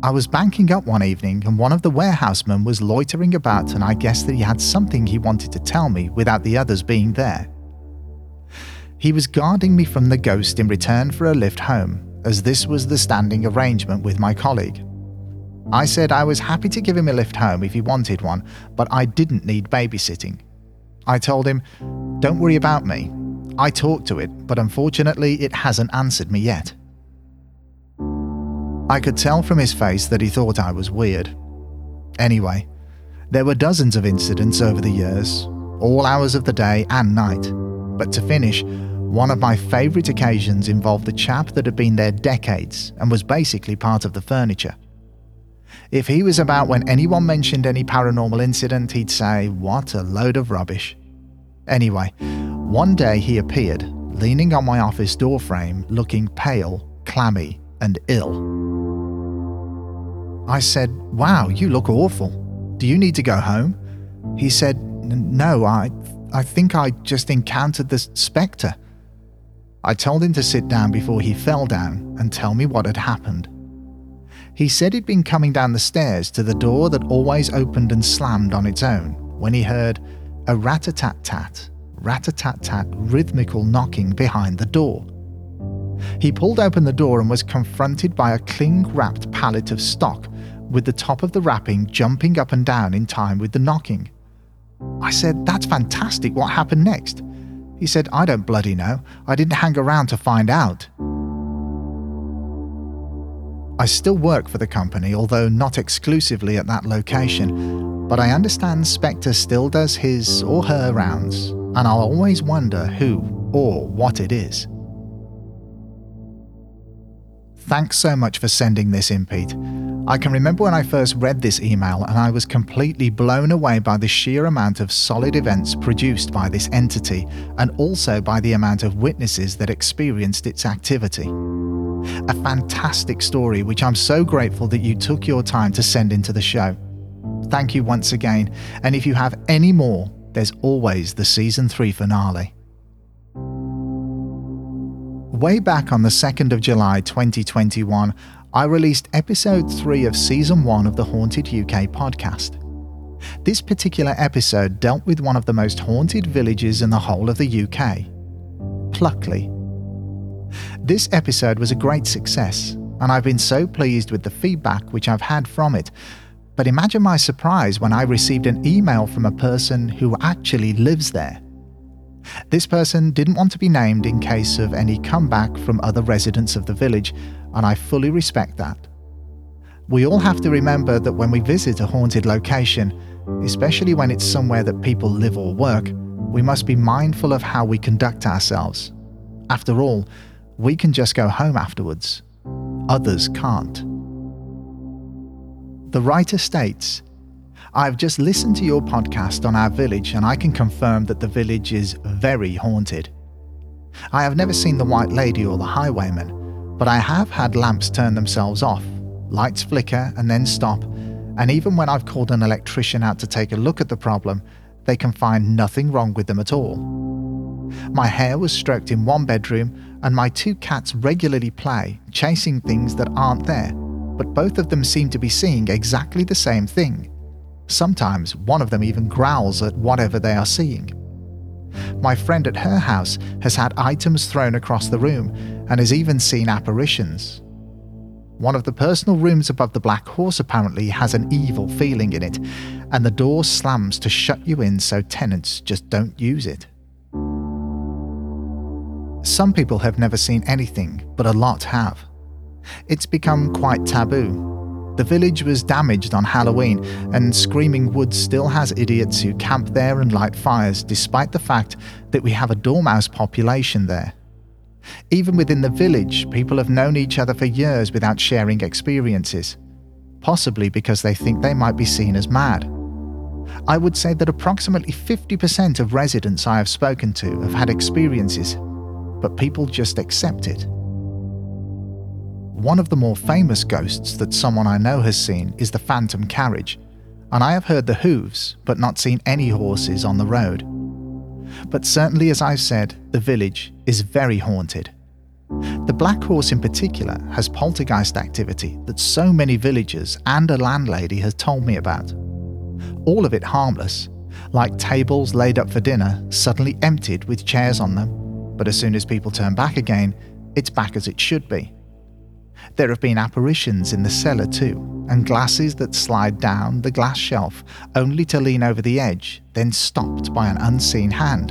I was banking up one evening and one of the warehousemen was loitering about, and I guessed that he had something he wanted to tell me without the others being there. He was guarding me from the ghost in return for a lift home, as this was the standing arrangement with my colleague. I said I was happy to give him a lift home if he wanted one, but I didn't need babysitting. I told him, Don't worry about me, I talked to it, but unfortunately, it hasn't answered me yet. I could tell from his face that he thought I was weird. Anyway, there were dozens of incidents over the years, all hours of the day and night. But to finish, one of my favourite occasions involved a chap that had been there decades and was basically part of the furniture. If he was about when anyone mentioned any paranormal incident, he'd say, What a load of rubbish. Anyway, one day he appeared, leaning on my office doorframe, looking pale, clammy, and ill. I said, Wow, you look awful. Do you need to go home? He said, No, I, I think I just encountered the spectre. I told him to sit down before he fell down and tell me what had happened. He said he'd been coming down the stairs to the door that always opened and slammed on its own when he heard a rat a tat tat rat a tat tat rhythmical knocking behind the door. He pulled open the door and was confronted by a cling wrapped pallet of stock, with the top of the wrapping jumping up and down in time with the knocking. I said, That's fantastic. What happened next? He said, I don't bloody know. I didn't hang around to find out. I still work for the company, although not exclusively at that location, but I understand Spectre still does his or her rounds, and I'll always wonder who or what it is. Thanks so much for sending this in, Pete. I can remember when I first read this email and I was completely blown away by the sheer amount of solid events produced by this entity and also by the amount of witnesses that experienced its activity. A fantastic story, which I'm so grateful that you took your time to send into the show. Thank you once again, and if you have any more, there's always the season 3 finale. Way back on the 2nd of July 2021, I released episode 3 of season 1 of the Haunted UK podcast. This particular episode dealt with one of the most haunted villages in the whole of the UK Pluckley. This episode was a great success, and I've been so pleased with the feedback which I've had from it. But imagine my surprise when I received an email from a person who actually lives there. This person didn't want to be named in case of any comeback from other residents of the village, and I fully respect that. We all have to remember that when we visit a haunted location, especially when it's somewhere that people live or work, we must be mindful of how we conduct ourselves. After all, we can just go home afterwards. Others can't. The writer states I've just listened to your podcast on our village and I can confirm that the village is very haunted. I have never seen the White Lady or the Highwayman, but I have had lamps turn themselves off, lights flicker and then stop, and even when I've called an electrician out to take a look at the problem, they can find nothing wrong with them at all. My hair was stroked in one bedroom, and my two cats regularly play, chasing things that aren't there, but both of them seem to be seeing exactly the same thing. Sometimes one of them even growls at whatever they are seeing. My friend at her house has had items thrown across the room and has even seen apparitions. One of the personal rooms above the Black Horse apparently has an evil feeling in it, and the door slams to shut you in so tenants just don't use it. Some people have never seen anything, but a lot have. It's become quite taboo, the village was damaged on Halloween, and Screaming Woods still has idiots who camp there and light fires, despite the fact that we have a dormouse population there. Even within the village, people have known each other for years without sharing experiences, possibly because they think they might be seen as mad. I would say that approximately 50% of residents I have spoken to have had experiences, but people just accept it. One of the more famous ghosts that someone I know has seen is the Phantom Carriage, and I have heard the hooves but not seen any horses on the road. But certainly, as I've said, the village is very haunted. The Black Horse, in particular, has poltergeist activity that so many villagers and a landlady has told me about. All of it harmless, like tables laid up for dinner suddenly emptied with chairs on them, but as soon as people turn back again, it's back as it should be. There have been apparitions in the cellar too, and glasses that slide down the glass shelf only to lean over the edge, then stopped by an unseen hand.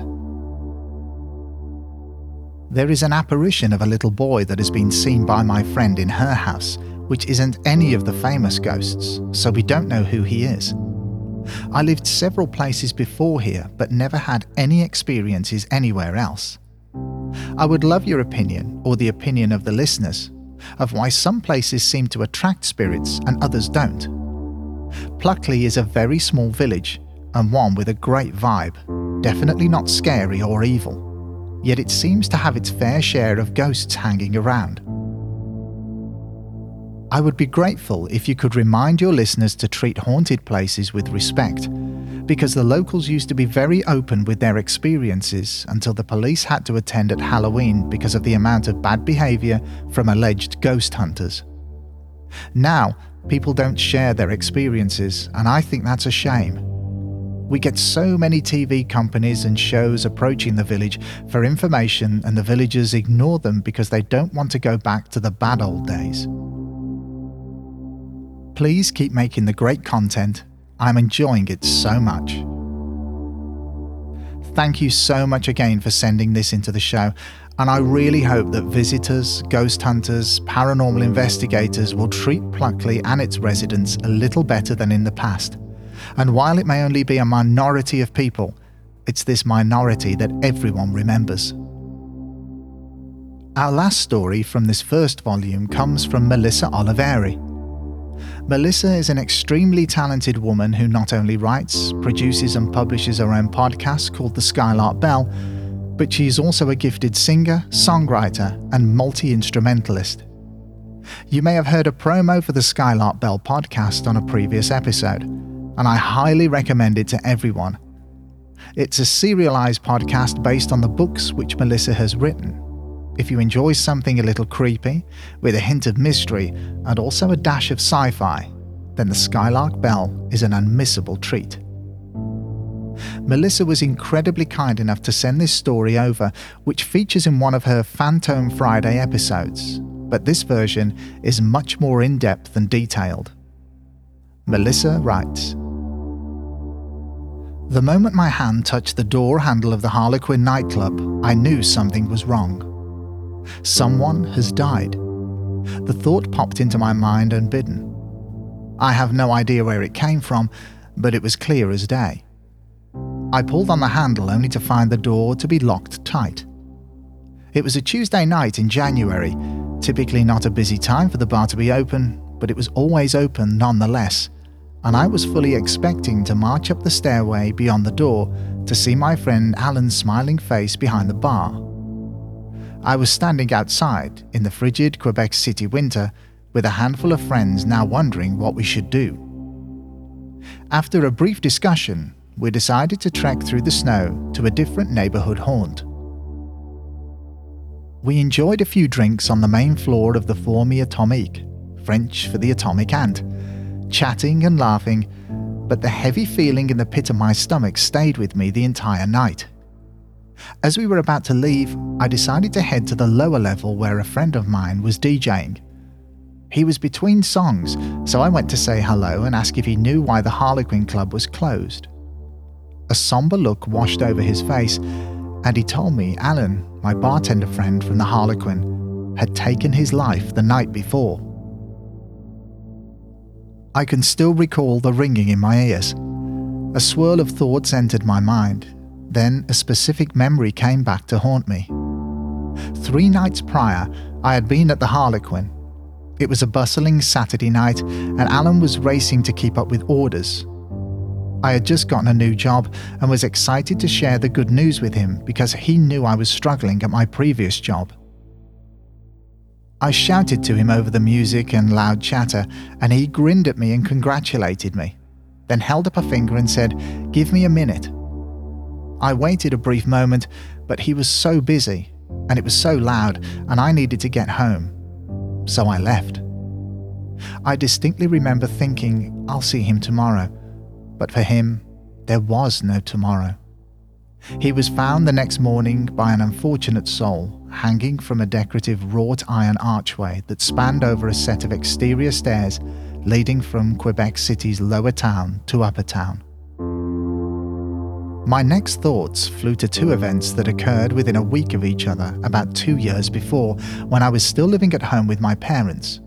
There is an apparition of a little boy that has been seen by my friend in her house, which isn't any of the famous ghosts, so we don't know who he is. I lived several places before here, but never had any experiences anywhere else. I would love your opinion, or the opinion of the listeners, of why some places seem to attract spirits and others don't. Pluckley is a very small village and one with a great vibe, definitely not scary or evil, yet it seems to have its fair share of ghosts hanging around. I would be grateful if you could remind your listeners to treat haunted places with respect because the locals used to be very open with their experiences until the police had to attend at Halloween because of the amount of bad behaviour from alleged ghost hunters. Now, people don't share their experiences, and I think that's a shame. We get so many TV companies and shows approaching the village for information, and the villagers ignore them because they don't want to go back to the bad old days. Please keep making the great content. I'm enjoying it so much. Thank you so much again for sending this into the show, and I really hope that visitors, ghost hunters, paranormal investigators will treat Pluckley and its residents a little better than in the past. And while it may only be a minority of people, it's this minority that everyone remembers. Our last story from this first volume comes from Melissa Oliveri. Melissa is an extremely talented woman who not only writes, produces, and publishes her own podcast called The Skylark Bell, but she is also a gifted singer, songwriter, and multi instrumentalist. You may have heard a promo for the Skylark Bell podcast on a previous episode and I highly recommend it to everyone. It's a serialized podcast based on the books which Melissa has written. If you enjoy something a little creepy, with a hint of mystery and also a dash of sci fi, then The Skylark Bell is an unmissable treat. Melissa was incredibly kind enough to send this story over, which features in one of her Phantom Friday episodes, but this version is much more in depth and detailed. Melissa writes the moment my hand touched the door handle of the Harlequin nightclub, I knew something was wrong. Someone has died. The thought popped into my mind unbidden. I have no idea where it came from, but it was clear as day. I pulled on the handle only to find the door to be locked tight. It was a Tuesday night in January, typically not a busy time for the bar to be open, but it was always open nonetheless and I was fully expecting to march up the stairway beyond the door to see my friend Alan's smiling face behind the bar. I was standing outside in the frigid Quebec City winter with a handful of friends now wondering what we should do. After a brief discussion, we decided to trek through the snow to a different neighborhood haunt. We enjoyed a few drinks on the main floor of the Fourmi Atomique, French for the atomic ant, chatting and laughing, but the heavy feeling in the pit of my stomach stayed with me the entire night. As we were about to leave, I decided to head to the lower level where a friend of mine was DJing. He was between songs, so I went to say hello and ask if he knew why the Harlequin Club was closed. A somber look washed over his face, and he told me Alan, my bartender friend from the Harlequin, had taken his life the night before. I can still recall the ringing in my ears. A swirl of thoughts entered my mind. Then a specific memory came back to haunt me. Three nights prior, I had been at the Harlequin. It was a bustling Saturday night, and Alan was racing to keep up with orders. I had just gotten a new job and was excited to share the good news with him because he knew I was struggling at my previous job. I shouted to him over the music and loud chatter, and he grinned at me and congratulated me, then held up a finger and said, Give me a minute. I waited a brief moment, but he was so busy, and it was so loud, and I needed to get home. So I left. I distinctly remember thinking, I'll see him tomorrow, but for him, there was no tomorrow. He was found the next morning by an unfortunate soul hanging from a decorative wrought iron archway that spanned over a set of exterior stairs leading from Quebec City's lower town to upper town. My next thoughts flew to two events that occurred within a week of each other about two years before when I was still living at home with my parents.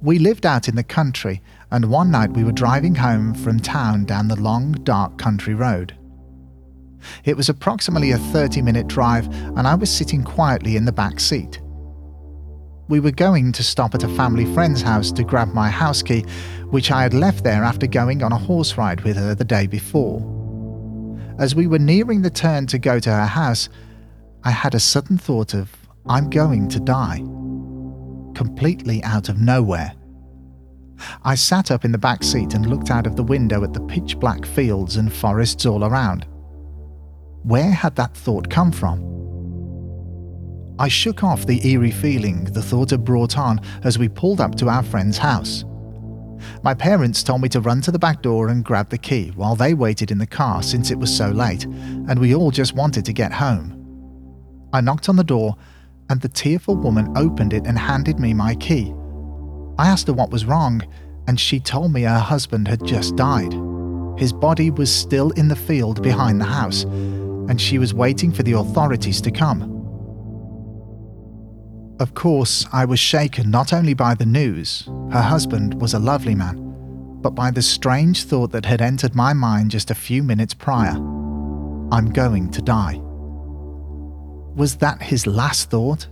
We lived out in the country, and one night we were driving home from town down the long, dark country road. It was approximately a 30 minute drive, and I was sitting quietly in the back seat. We were going to stop at a family friend's house to grab my house key, which I had left there after going on a horse ride with her the day before. As we were nearing the turn to go to her house, I had a sudden thought of, I'm going to die. Completely out of nowhere. I sat up in the back seat and looked out of the window at the pitch black fields and forests all around. Where had that thought come from? I shook off the eerie feeling the thought had brought on as we pulled up to our friend's house. My parents told me to run to the back door and grab the key while they waited in the car since it was so late and we all just wanted to get home. I knocked on the door and the tearful woman opened it and handed me my key. I asked her what was wrong, and she told me her husband had just died. His body was still in the field behind the house, and she was waiting for the authorities to come. Of course, I was shaken not only by the news, her husband was a lovely man, but by the strange thought that had entered my mind just a few minutes prior I'm going to die. Was that his last thought?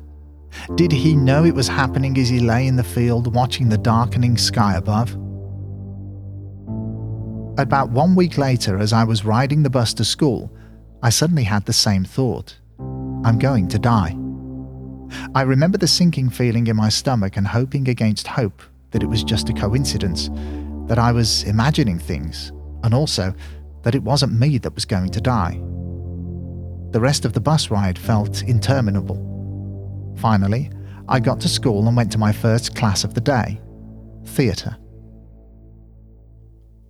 Did he know it was happening as he lay in the field watching the darkening sky above? About one week later, as I was riding the bus to school, I suddenly had the same thought I'm going to die. I remember the sinking feeling in my stomach and hoping against hope that it was just a coincidence, that I was imagining things, and also that it wasn't me that was going to die. The rest of the bus ride felt interminable. Finally, I got to school and went to my first class of the day theatre.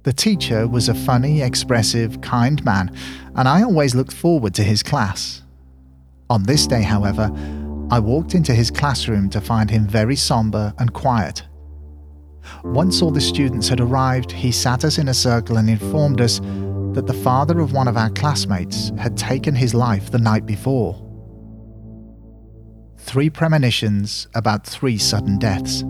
The teacher was a funny, expressive, kind man, and I always looked forward to his class. On this day, however, I walked into his classroom to find him very somber and quiet. Once all the students had arrived, he sat us in a circle and informed us that the father of one of our classmates had taken his life the night before. Three premonitions about three sudden deaths.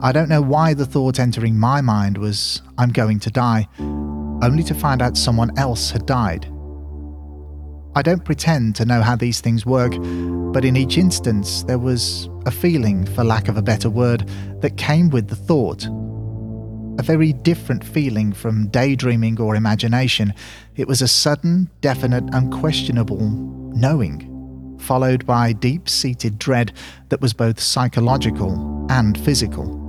I don't know why the thought entering my mind was, I'm going to die, only to find out someone else had died. I don't pretend to know how these things work, but in each instance there was a feeling, for lack of a better word, that came with the thought. A very different feeling from daydreaming or imagination. It was a sudden, definite, unquestionable knowing, followed by deep seated dread that was both psychological and physical.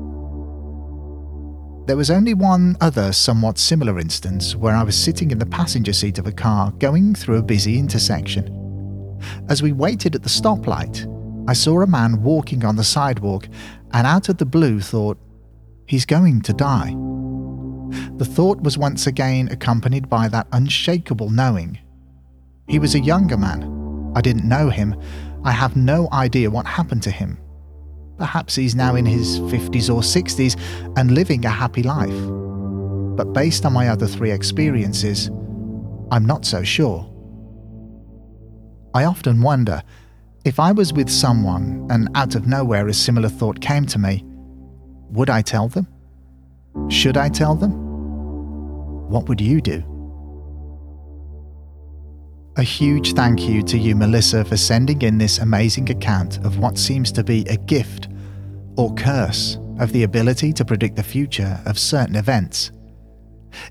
There was only one other somewhat similar instance where I was sitting in the passenger seat of a car going through a busy intersection. As we waited at the stoplight, I saw a man walking on the sidewalk and out of the blue thought, he's going to die. The thought was once again accompanied by that unshakable knowing. He was a younger man. I didn't know him. I have no idea what happened to him. Perhaps he's now in his 50s or 60s and living a happy life. But based on my other three experiences, I'm not so sure. I often wonder if I was with someone and out of nowhere a similar thought came to me, would I tell them? Should I tell them? What would you do? A huge thank you to you, Melissa, for sending in this amazing account of what seems to be a gift or curse of the ability to predict the future of certain events.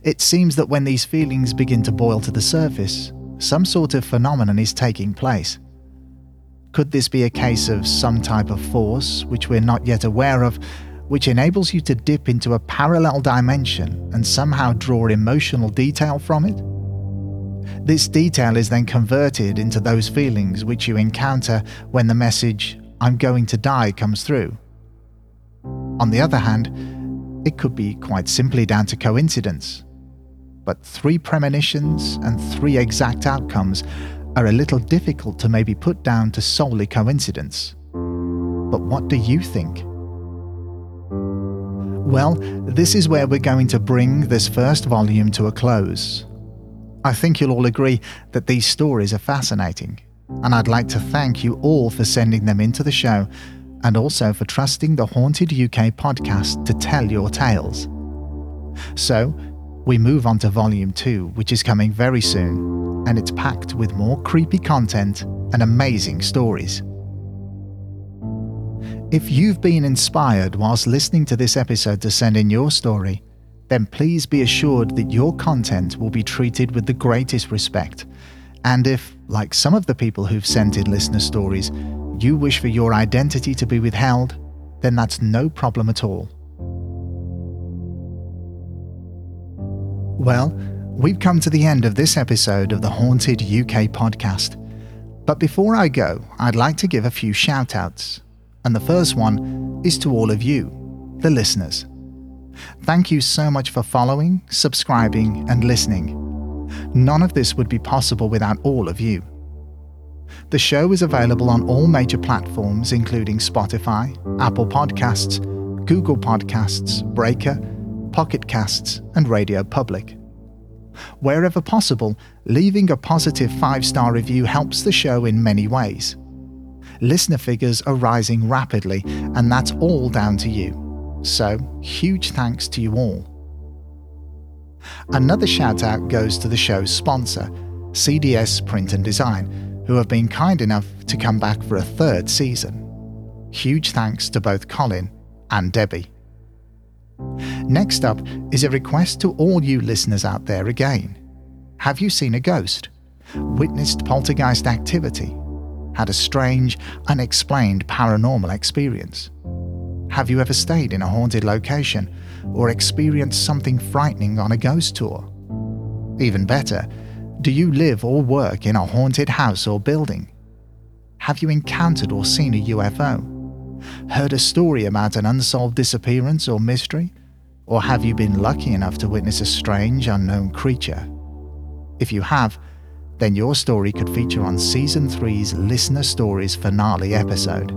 It seems that when these feelings begin to boil to the surface, some sort of phenomenon is taking place. Could this be a case of some type of force which we're not yet aware of, which enables you to dip into a parallel dimension and somehow draw emotional detail from it? This detail is then converted into those feelings which you encounter when the message, I'm going to die, comes through. On the other hand, it could be quite simply down to coincidence. But three premonitions and three exact outcomes are a little difficult to maybe put down to solely coincidence. But what do you think? Well, this is where we're going to bring this first volume to a close. I think you'll all agree that these stories are fascinating, and I'd like to thank you all for sending them into the show and also for trusting the Haunted UK podcast to tell your tales. So, we move on to Volume 2, which is coming very soon, and it's packed with more creepy content and amazing stories. If you've been inspired whilst listening to this episode to send in your story, then please be assured that your content will be treated with the greatest respect. And if, like some of the people who've sent in listener stories, you wish for your identity to be withheld, then that's no problem at all. Well, we've come to the end of this episode of the Haunted UK podcast. But before I go, I'd like to give a few shout outs. And the first one is to all of you, the listeners. Thank you so much for following, subscribing, and listening. None of this would be possible without all of you. The show is available on all major platforms, including Spotify, Apple Podcasts, Google Podcasts, Breaker, Pocket Casts, and Radio Public. Wherever possible, leaving a positive five star review helps the show in many ways. Listener figures are rising rapidly, and that's all down to you. So, huge thanks to you all. Another shout out goes to the show's sponsor, CDS Print and Design, who have been kind enough to come back for a third season. Huge thanks to both Colin and Debbie. Next up is a request to all you listeners out there again. Have you seen a ghost? Witnessed poltergeist activity? Had a strange, unexplained paranormal experience? Have you ever stayed in a haunted location or experienced something frightening on a ghost tour? Even better, do you live or work in a haunted house or building? Have you encountered or seen a UFO? Heard a story about an unsolved disappearance or mystery? Or have you been lucky enough to witness a strange, unknown creature? If you have, then your story could feature on Season 3's Listener Stories finale episode.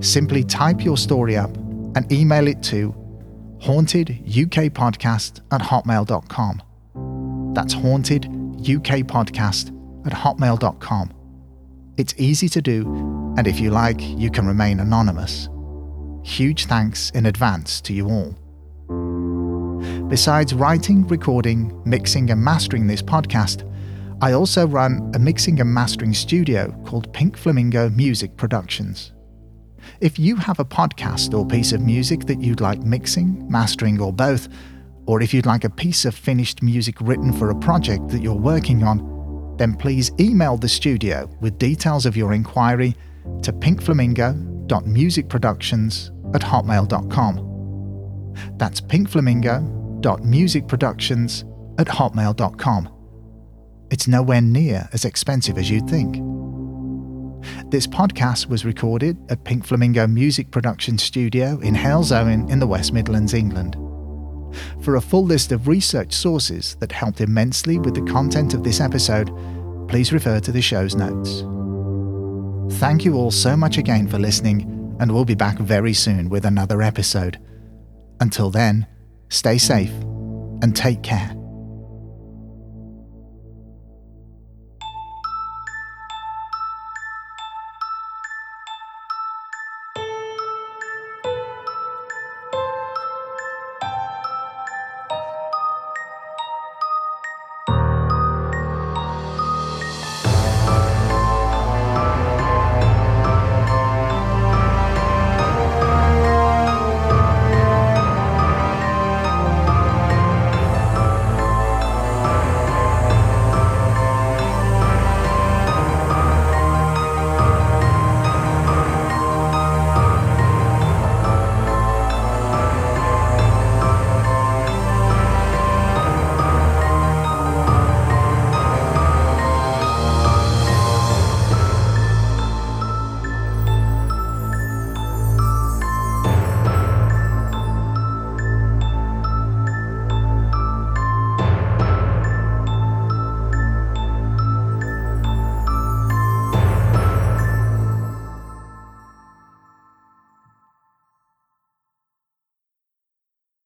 Simply type your story up and email it to hauntedukpodcast at hotmail.com. That's hauntedukpodcast at hotmail.com. It's easy to do, and if you like, you can remain anonymous. Huge thanks in advance to you all. Besides writing, recording, mixing, and mastering this podcast, I also run a mixing and mastering studio called Pink Flamingo Music Productions. If you have a podcast or piece of music that you'd like mixing, mastering, or both, or if you'd like a piece of finished music written for a project that you're working on, then please email the studio with details of your inquiry to pinkflamingo.musicproductions at hotmail.com. That's pinkflamingo.musicproductions at hotmail.com. It's nowhere near as expensive as you'd think. This podcast was recorded at Pink Flamingo Music Production Studio in Halesowen in the West Midlands, England. For a full list of research sources that helped immensely with the content of this episode, please refer to the show's notes. Thank you all so much again for listening, and we'll be back very soon with another episode. Until then, stay safe and take care.